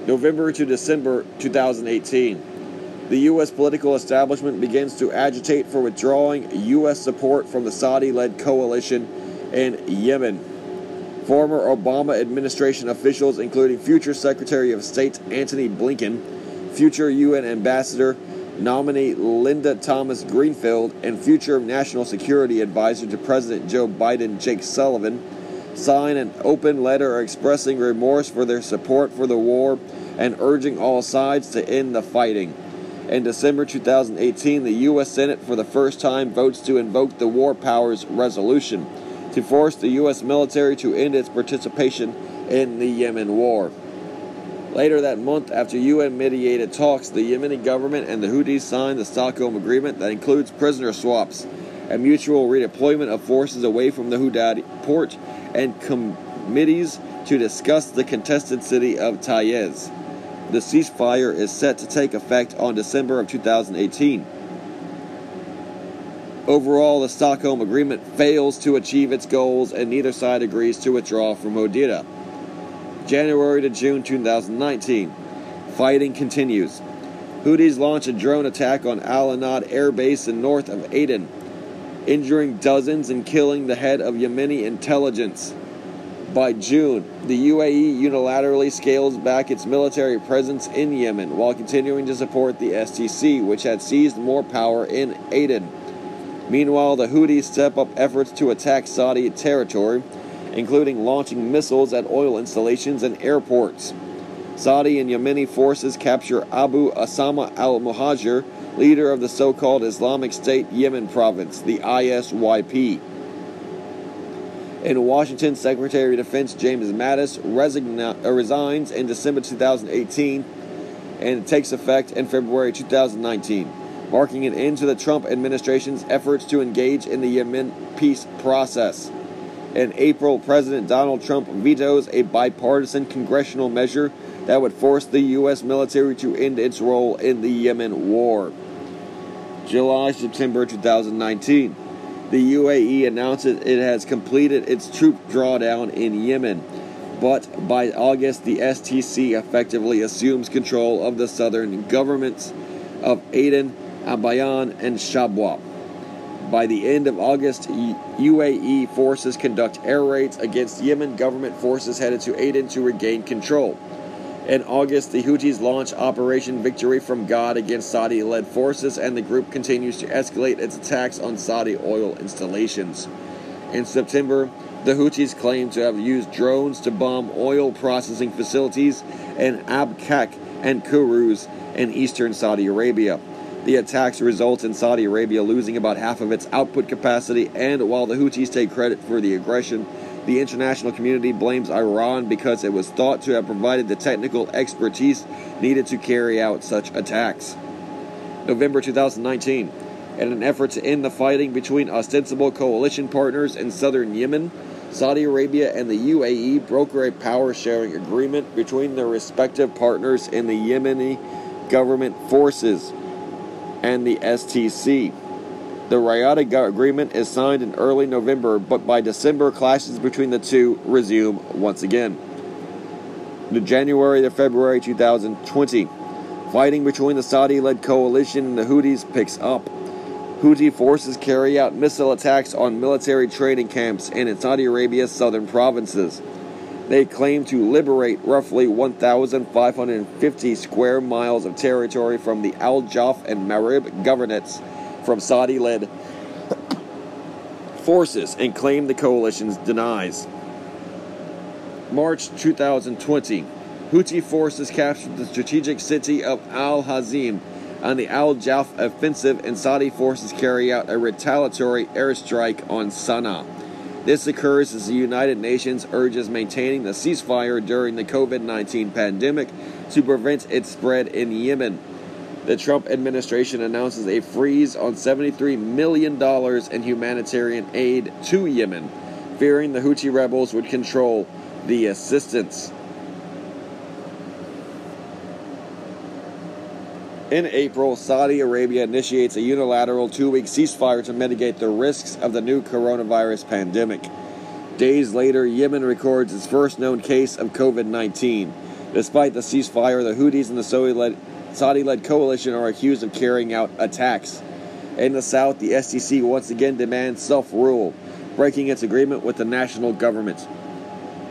November to December 2018. The U.S. political establishment begins to agitate for withdrawing U.S. support from the Saudi led coalition in Yemen. Former Obama administration officials, including future Secretary of State Antony Blinken, future UN Ambassador nominee Linda Thomas Greenfield and future National Security Advisor to President Joe Biden, Jake Sullivan, sign an open letter expressing remorse for their support for the war and urging all sides to end the fighting. In December 2018, the U.S. Senate for the first time votes to invoke the War Powers Resolution to force the U.S. military to end its participation in the Yemen war. Later that month, after UN mediated talks, the Yemeni government and the Houthis signed the Stockholm Agreement that includes prisoner swaps, a mutual redeployment of forces away from the Hodeidah port, and committees to discuss the contested city of Taiz. The ceasefire is set to take effect on December of 2018. Overall, the Stockholm Agreement fails to achieve its goals, and neither side agrees to withdraw from Hodeidah. January to June 2019. Fighting continues. Houthis launch a drone attack on Al Anad air base in north of Aden, injuring dozens and killing the head of Yemeni intelligence. By June, the UAE unilaterally scales back its military presence in Yemen while continuing to support the STC, which had seized more power in Aden. Meanwhile, the Houthis step up efforts to attack Saudi territory including launching missiles at oil installations and airports. Saudi and Yemeni forces capture Abu Osama al Muhajir, leader of the so called Islamic State Yemen province, the ISYP. In Washington, Secretary of Defense James Mattis resign- uh, resigns in December 2018 and takes effect in February 2019, marking an end to the Trump administration's efforts to engage in the Yemen peace process. In April, President Donald Trump vetoes a bipartisan congressional measure that would force the U.S. military to end its role in the Yemen war. July September 2019. The UAE announces it has completed its troop drawdown in Yemen, but by August, the STC effectively assumes control of the southern governments of Aden, Abyan, and Shabwa. By the end of August, UAE forces conduct air raids against Yemen government forces headed to Aden to regain control. In August, the Houthis launch Operation Victory from God against Saudi led forces, and the group continues to escalate its attacks on Saudi oil installations. In September, the Houthis claim to have used drones to bomb oil processing facilities in Abqaiq and Khurais in eastern Saudi Arabia. The attacks result in Saudi Arabia losing about half of its output capacity, and while the Houthis take credit for the aggression, the international community blames Iran because it was thought to have provided the technical expertise needed to carry out such attacks. November 2019. In an effort to end the fighting between ostensible coalition partners in southern Yemen, Saudi Arabia and the UAE broker a power sharing agreement between their respective partners in the Yemeni government forces. And the STC. The Riyadh agreement is signed in early November, but by December, clashes between the two resume once again. The January to February 2020, fighting between the Saudi led coalition and the Houthis picks up. Houthi forces carry out missile attacks on military training camps in Saudi Arabia's southern provinces. They claim to liberate roughly 1,550 square miles of territory from the Al Jawf and Marib governorates from Saudi led forces and claim the coalition denies. March 2020, Houthi forces captured the strategic city of Al Hazim on the Al Jawf offensive, and Saudi forces carry out a retaliatory airstrike on Sana'a. This occurs as the United Nations urges maintaining the ceasefire during the COVID 19 pandemic to prevent its spread in Yemen the Trump administration announces a freeze on $73 million in humanitarian aid to Yemen, fearing the Houthi rebels would control the assistance. In April, Saudi Arabia initiates a unilateral two week ceasefire to mitigate the risks of the new coronavirus pandemic. Days later, Yemen records its first known case of COVID 19. Despite the ceasefire, the Houthis and the Saudi led coalition are accused of carrying out attacks. In the south, the STC once again demands self rule, breaking its agreement with the national government.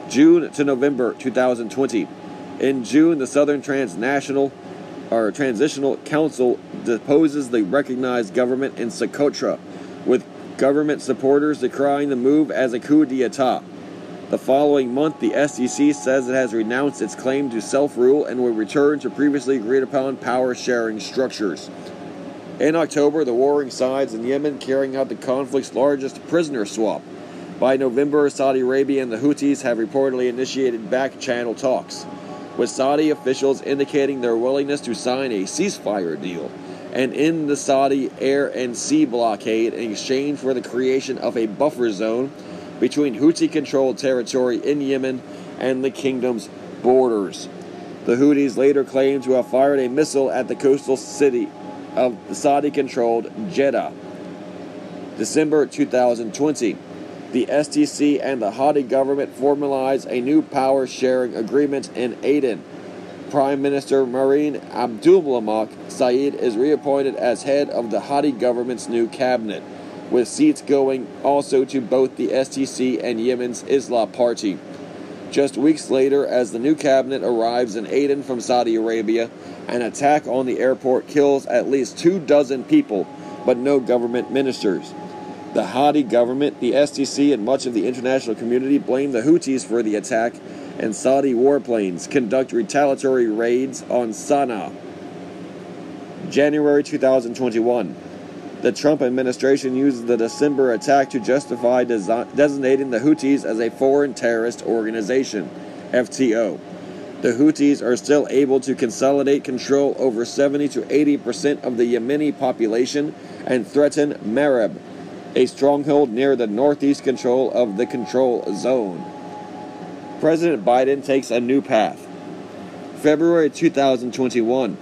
June to November 2020. In June, the Southern Transnational or Transitional Council deposes the recognized government in Socotra, with government supporters decrying the move as a coup d'etat. The following month, the STC says it has renounced its claim to self rule and will return to previously agreed upon power sharing structures. In October, the warring sides in Yemen carrying out the conflict's largest prisoner swap. By November, Saudi Arabia and the Houthis have reportedly initiated back channel talks, with Saudi officials indicating their willingness to sign a ceasefire deal and end the Saudi air and sea blockade in exchange for the creation of a buffer zone between Houthi controlled territory in Yemen and the kingdom's borders. The Houthis later claimed to have fired a missile at the coastal city of Saudi controlled Jeddah. December 2020. The STC and the Hadi government formalized a new power sharing agreement in Aden. Prime Minister Marine Abdulhamid Said is reappointed as head of the Hadi government's new cabinet with seats going also to both the STC and Yemen's Islah Party. Just weeks later, as the new cabinet arrives in Aden from Saudi Arabia, an attack on the airport kills at least two dozen people, but no government ministers. The Hadi government, the STC, and much of the international community blame the Houthis for the attack, and Saudi warplanes conduct retaliatory raids on Sana'a. January 2021. The Trump administration uses the December attack to justify desi- designating the Houthis as a foreign terrorist organization, FTO. The Houthis are still able to consolidate control over 70 to 80 percent of the Yemeni population and threaten Marib, a stronghold near the northeast control of the control zone. President Biden takes a new path. February 2021.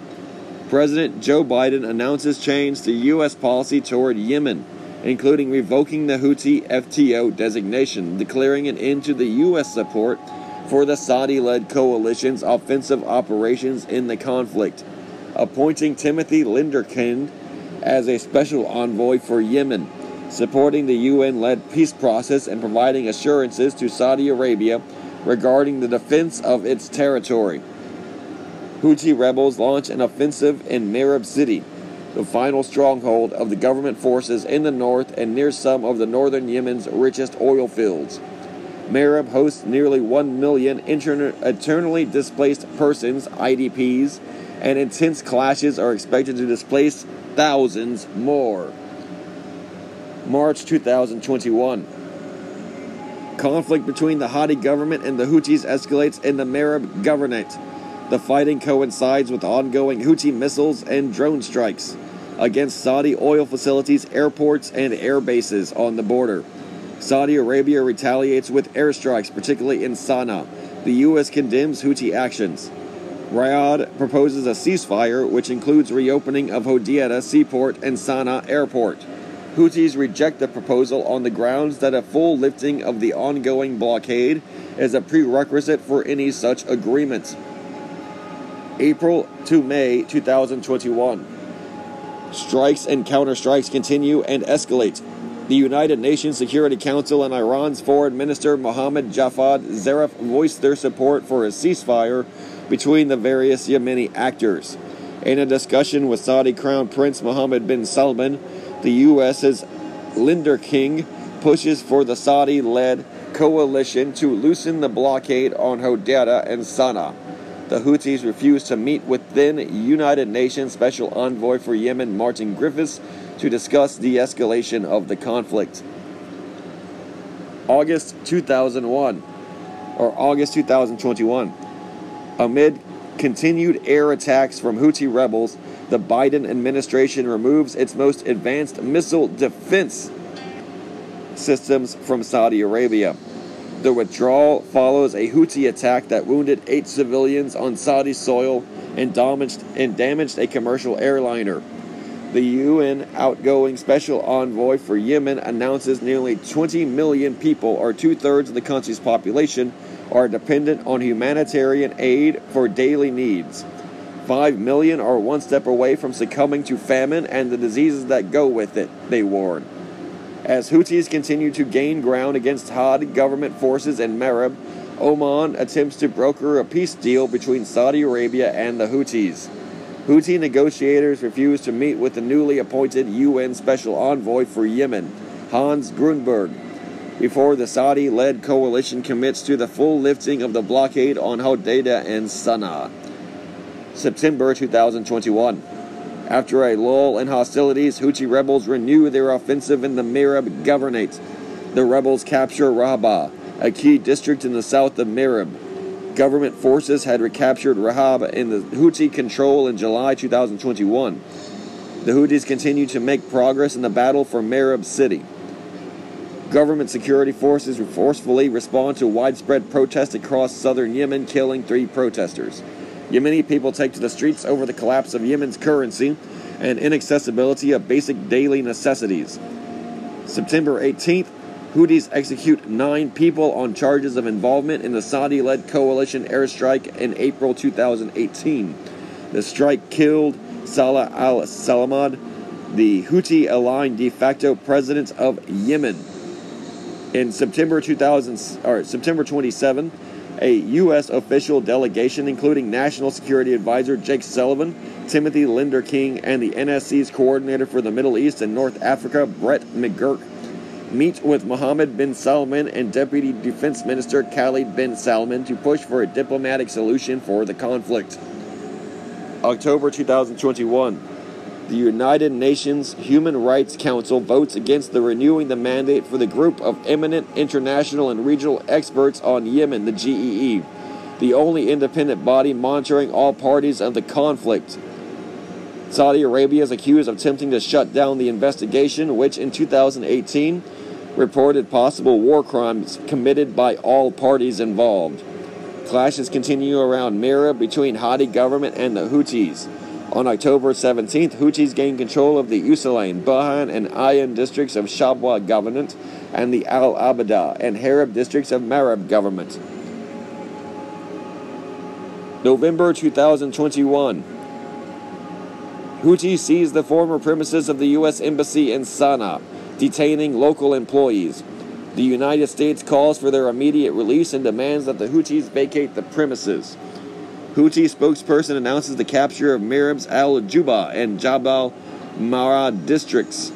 President Joe Biden announces change to U.S. policy toward Yemen, including revoking the Houthi FTO designation, declaring an end to the U.S. support for the Saudi led coalition's offensive operations in the conflict, appointing Timothy Lenderking as a special envoy for Yemen, supporting the UN led peace process and providing assurances to Saudi Arabia regarding the defense of its territory. Houthi rebels launch an offensive in Marib City, the final stronghold of the government forces in the north and near some of the northern Yemen's richest oil fields. Marib hosts nearly 1 million internally displaced persons, IDPs, and intense clashes are expected to displace thousands more. March 2021. Conflict between the Hadi government and the Houthis escalates in the Marib governorate. The fighting coincides with ongoing Houthi missiles and drone strikes against Saudi oil facilities, airports, and air bases on the border. Saudi Arabia retaliates with airstrikes, particularly in Sana'a. The U.S. condemns Houthi actions. Riyadh proposes a ceasefire, which includes reopening of Hodeidah seaport and Sana'a airport. Houthis reject the proposal on the grounds that a full lifting of the ongoing blockade is a prerequisite for any such agreement. April to May 2021. Strikes and counterstrikes continue and escalate. The United Nations Security Council and Iran's Foreign Minister Mohammad Javad Zarif voiced their support for a ceasefire between the various Yemeni actors. In a discussion with Saudi Crown Prince Mohammed bin Salman, the U.S.'s Lenderking pushes for the Saudi led coalition to loosen the blockade on Hodeidah and Sana'a. The Houthis refuse to meet with then United Nations Special Envoy for Yemen Martin Griffiths to discuss de escalation of the conflict. August 2001 or August 2021. Amid continued air attacks from Houthi rebels, the Biden administration removes its most advanced missile defense systems from Saudi Arabia. The withdrawal follows a Houthi attack that wounded eight civilians on Saudi soil and damaged, and damaged a commercial airliner. The UN outgoing special envoy for Yemen announces nearly 20 million people, or two thirds of the country's population, are dependent on humanitarian aid for daily needs. 5 million are one step away from succumbing to famine and the diseases that go with it, they warn. As Houthis continue to gain ground against Hadi government forces in Marib, Oman attempts to broker a peace deal between Saudi Arabia and the Houthis. Houthi negotiators refuse to meet with the newly appointed UN Special Envoy for Yemen, Hans Grundberg, before the Saudi led coalition commits to the full lifting of the blockade on Hodeidah and Sana'a. September 2021. After a lull in hostilities, Houthi rebels renew their offensive in the Marib Governorate. The rebels capture Rahaba, a key district in the south of Marib. Government forces had recaptured Rahab in the Houthi control in July 2021. The Houthis continue to make progress in the battle for Marib city. Government security forces forcefully respond to widespread protests across southern Yemen, killing three protesters. Yemeni people take to the streets over the collapse of Yemen's currency and inaccessibility of basic daily necessities. September 18th, Houthis execute nine people on charges of involvement in the Saudi led coalition airstrike in April 2018. The strike killed Salah al Salamad, the Houthi aligned de facto president of Yemen. In September 2000, or September 27, a U.S. official delegation, including National Security Advisor Jake Sullivan, Timothy Lenderking, and the NSC's coordinator for the Middle East and North Africa, Brett McGurk, meet with Mohammed bin Salman and Deputy Defense Minister Khalid bin Salman to push for a diplomatic solution for the conflict. October 2021. The United Nations Human Rights Council votes against the renewing the mandate for the group of eminent international and regional experts on Yemen, the GEE, the only independent body monitoring all parties of the conflict. Saudi Arabia is accused of attempting to shut down the investigation, which in 2018 reported possible war crimes committed by all parties involved. Clashes continue around Mira between Hadi government and the Houthis. On October 17th, Houthis gained control of the Usalain, Bahan, and Ayan districts of Shabwa government and the Al Abada and Harab districts of Marib government. November 2021. Houthi seized the former premises of the U.S. Embassy in Sana'a, detaining local employees. The United States calls for their immediate release and demands that the Houthis vacate the premises. Houthi spokesperson announces the capture of Marib's Al Juba and Jabal Mara districts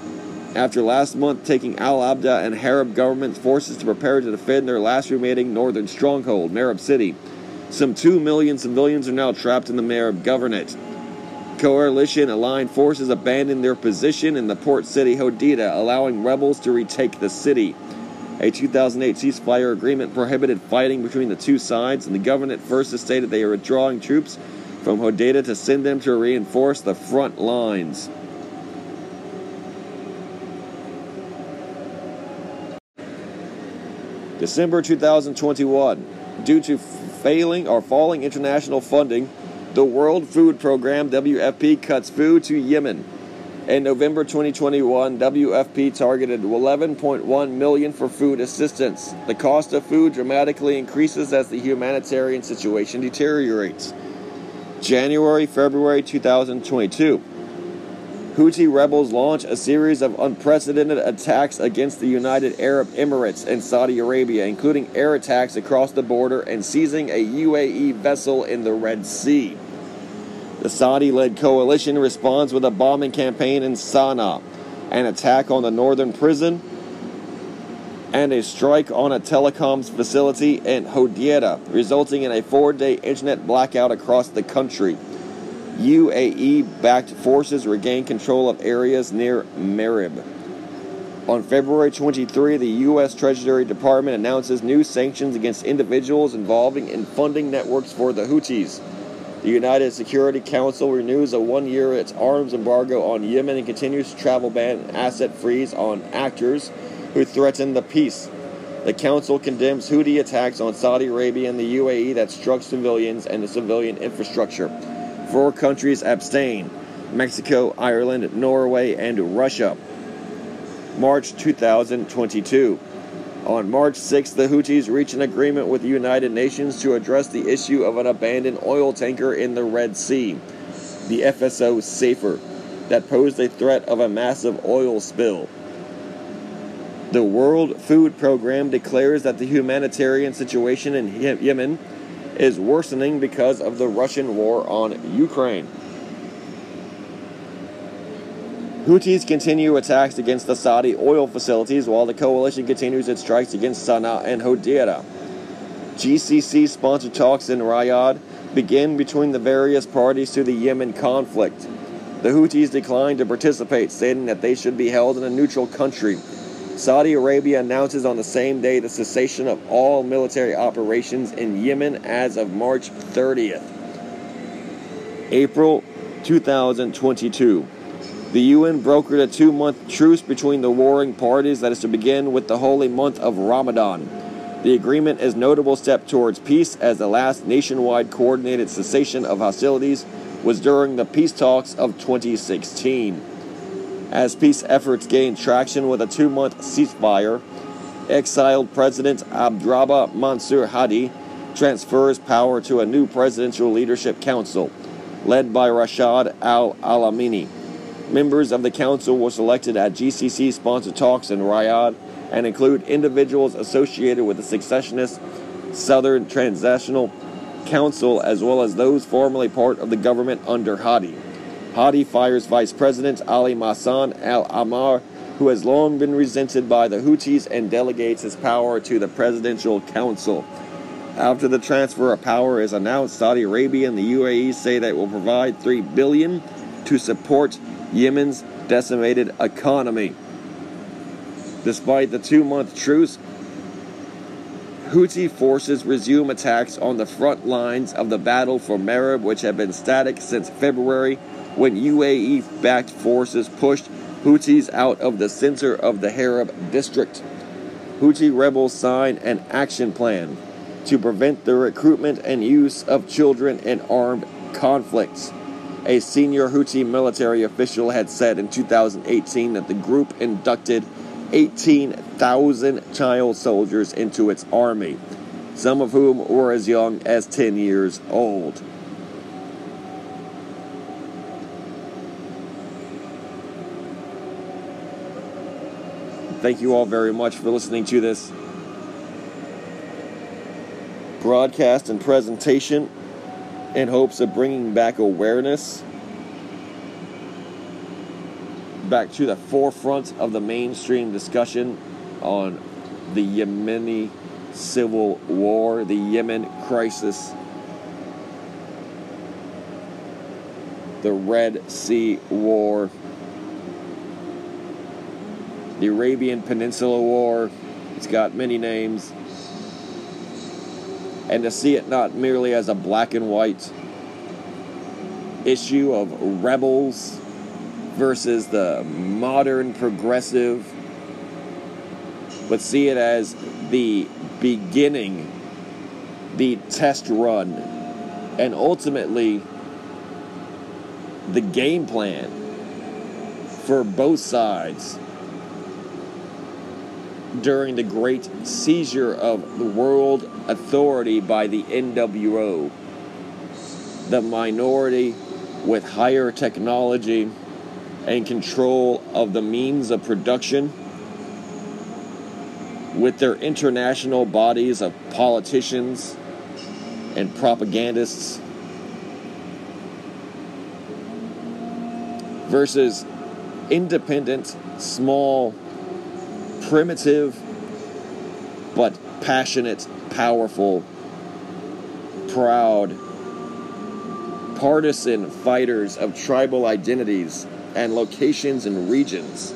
after last month taking Al Abda and Harab government forces to prepare to defend their last remaining northern stronghold, Marib City. Some 2 million civilians are now trapped in the Marib governorate. Coalition aligned forces abandoned their position in the port city Hodeidah, allowing rebels to retake the city. A 2008 ceasefire agreement prohibited fighting between the two sides, and the government first stated they are withdrawing troops from Hodeidah to send them to reinforce the front lines. December 2021. Due to failing or falling international funding, The World Food Program, WFP, cuts food to Yemen. In November 2021, WFP targeted 11.1 million for food assistance. The cost of food dramatically increases as the humanitarian situation deteriorates. January, February 2022. Houthi rebels launch a series of unprecedented attacks against the United Arab Emirates and Saudi Arabia, including air attacks across the border and seizing a UAE vessel in the Red Sea. The Saudi led coalition responds with a bombing campaign in Sana'a, an attack on the northern prison, and a strike on a telecoms facility in Hodeidah, resulting in a four day internet blackout across the country. UAE backed forces regain control of areas near Marib. On February 23, the U.S. Treasury Department announces new sanctions against individuals involving in funding networks for the Houthis. The United Security Council renews a one year its arms embargo on Yemen and continues travel ban and asset freeze on actors who threaten the peace. The Council condemns Houthi attacks on Saudi Arabia and the UAE that struck civilians and the civilian infrastructure. Four countries abstain Mexico, Ireland, Norway, and Russia. March 2022. On March 6, the Houthis reached an agreement with the United Nations to address the issue of an abandoned oil tanker in the Red Sea, the FSO Safer, that posed a threat of a massive oil spill. The World Food Program declares that the humanitarian situation in Yemen is worsening because of the Russian war on Ukraine. Houthis continue attacks against the Saudi oil facilities while the coalition continues its strikes against Sana'a and Hodeidah. GCC sponsored talks in Riyadh begin between the various parties to the Yemen conflict. The Houthis declined to participate, stating that they should be held in a neutral country. Saudi Arabia announces on the same day the cessation of all military operations in Yemen as of March 30th. April 2022. The UN brokered a two month truce between the warring parties that is to begin with the holy month of Ramadan. The agreement is a notable step towards peace as the last nationwide coordinated cessation of hostilities was during the peace talks of 2016. As peace efforts gain traction with a two month ceasefire, exiled President Abdrabbuh Mansur Hadi transfers power to a new presidential leadership council led by Rashad Al Alamini. Members of the council were selected at GCC sponsored talks in Riyadh and include individuals associated with the secessionist Southern Transitional Council as well as those formerly part of the government under Hadi. Hadi fires Vice President Ali Mohsen al Ahmar, who has long been resented by the Houthis, and delegates his power to the Presidential Council. After the transfer of power is announced, Saudi Arabia and the UAE say that will provide 3 billion to support Yemen's decimated economy. Despite the two-month truce, Houthi forces resume attacks on the front lines of the battle for Marib, which have been static since February when UAE backed forces pushed Houthis out of the center of the Harab district. Houthi rebels signed an action plan to prevent the recruitment and use of children in armed conflicts. A senior Houthi military official had said in 2018 that the group inducted 18,000 child soldiers into its army, some of whom were as young as 10 years old. Thank you all very much for listening to this broadcast and presentation in hopes of bringing back awareness back to the forefront of the mainstream discussion on the Yemeni civil war, the Yemen crisis, the Red Sea War the Arabian Peninsula War. It's got many names. And to see it not merely as a black and white issue of rebels versus the modern progressive, but see it as the beginning, the test run, and ultimately the game plan for both sides during the great seizure of the world authority by the NWO. The minority with higher technology and control of the means of production, with their international bodies of politicians and propagandists, versus independent, small, primitive, but passionate, powerful, proud, partisan fighters of tribal identities and locations and regions.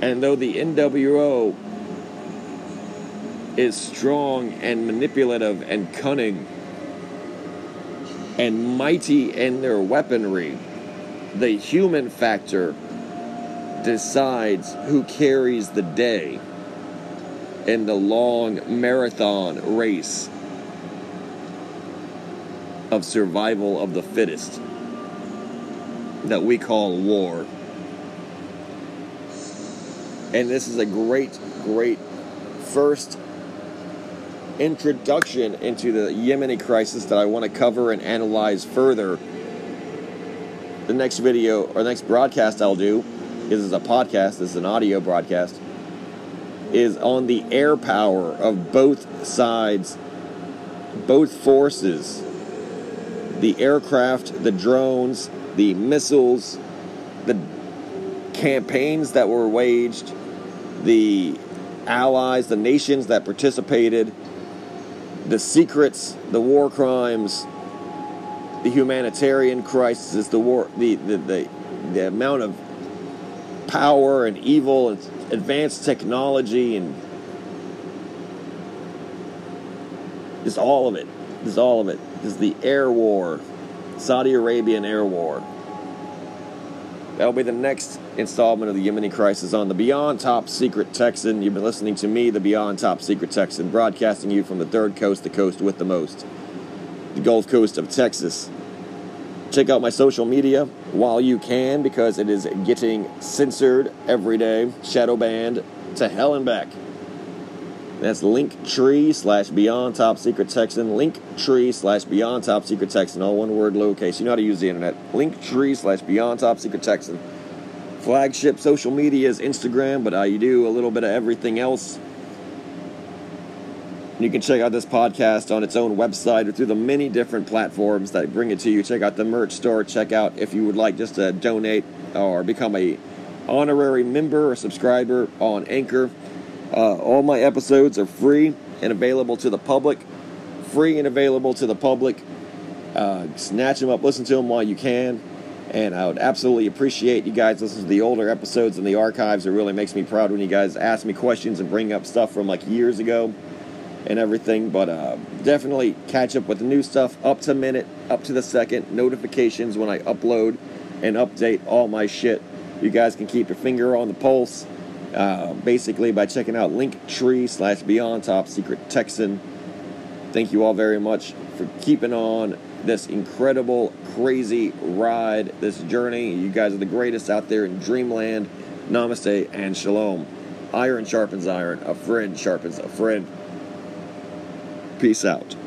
And though the NWO is strong and manipulative and cunning and mighty in their weaponry, the human factor decides who carries the day in the long marathon race of survival of the fittest that we call war. And this is a great, great first introduction into the Yemeni crisis that I want to cover and analyze further. The next video or next broadcast I'll do this is a podcast, this is an audio broadcast, is on the air power of both sides, both forces. The aircraft, the drones, the missiles, the campaigns that were waged, the allies, the nations that participated, the secrets, the war crimes, the humanitarian crisis, the war, the the, the, the amount of power and evil and advanced technology and just all of it. Just all of it. Just the air war, Saudi Arabian air war. That'll be the next installment of the Yemeni crisis on the Beyond Top Secret Texan. You've been listening to me, the Beyond Top Secret Texan, broadcasting you from the third coast, the coast with the most, the Gulf Coast of Texas. Check out my social media while you can because it is getting censored every day, shadow banned to hell and back. That's Linktree slash Beyond Top Secret Texan. Linktree slash Beyond Top Secret Texan. All one word, lowercase. You know how to use the internet. Linktree slash Beyond Top Secret Texan. Flagship social media is Instagram, but I do a little bit of everything else. You can check out this podcast on its own website or through the many different platforms that bring it to you. Check out the merch store. Check out if you would like just to donate or become a honorary member or subscriber on Anchor. Uh, all my episodes are free and available to the public. Free and available to the public. Uh, snatch them up, listen to them while you can. And I would absolutely appreciate you guys listen to the older episodes in the archives. It really makes me proud when you guys ask me questions and bring up stuff from like years ago and everything. But uh, definitely catch up with the new stuff up to minute, up to the second, notifications when I upload and update all my shit. You guys can keep your finger on the pulse uh, basically by checking out Linktree slash Beyond Top Secret Texan. Thank you all very much for keeping on this incredible, crazy ride, this journey. You guys are the greatest out there in dreamland. Namaste and shalom. Iron sharpens iron. A friend sharpens a friend. Peace out.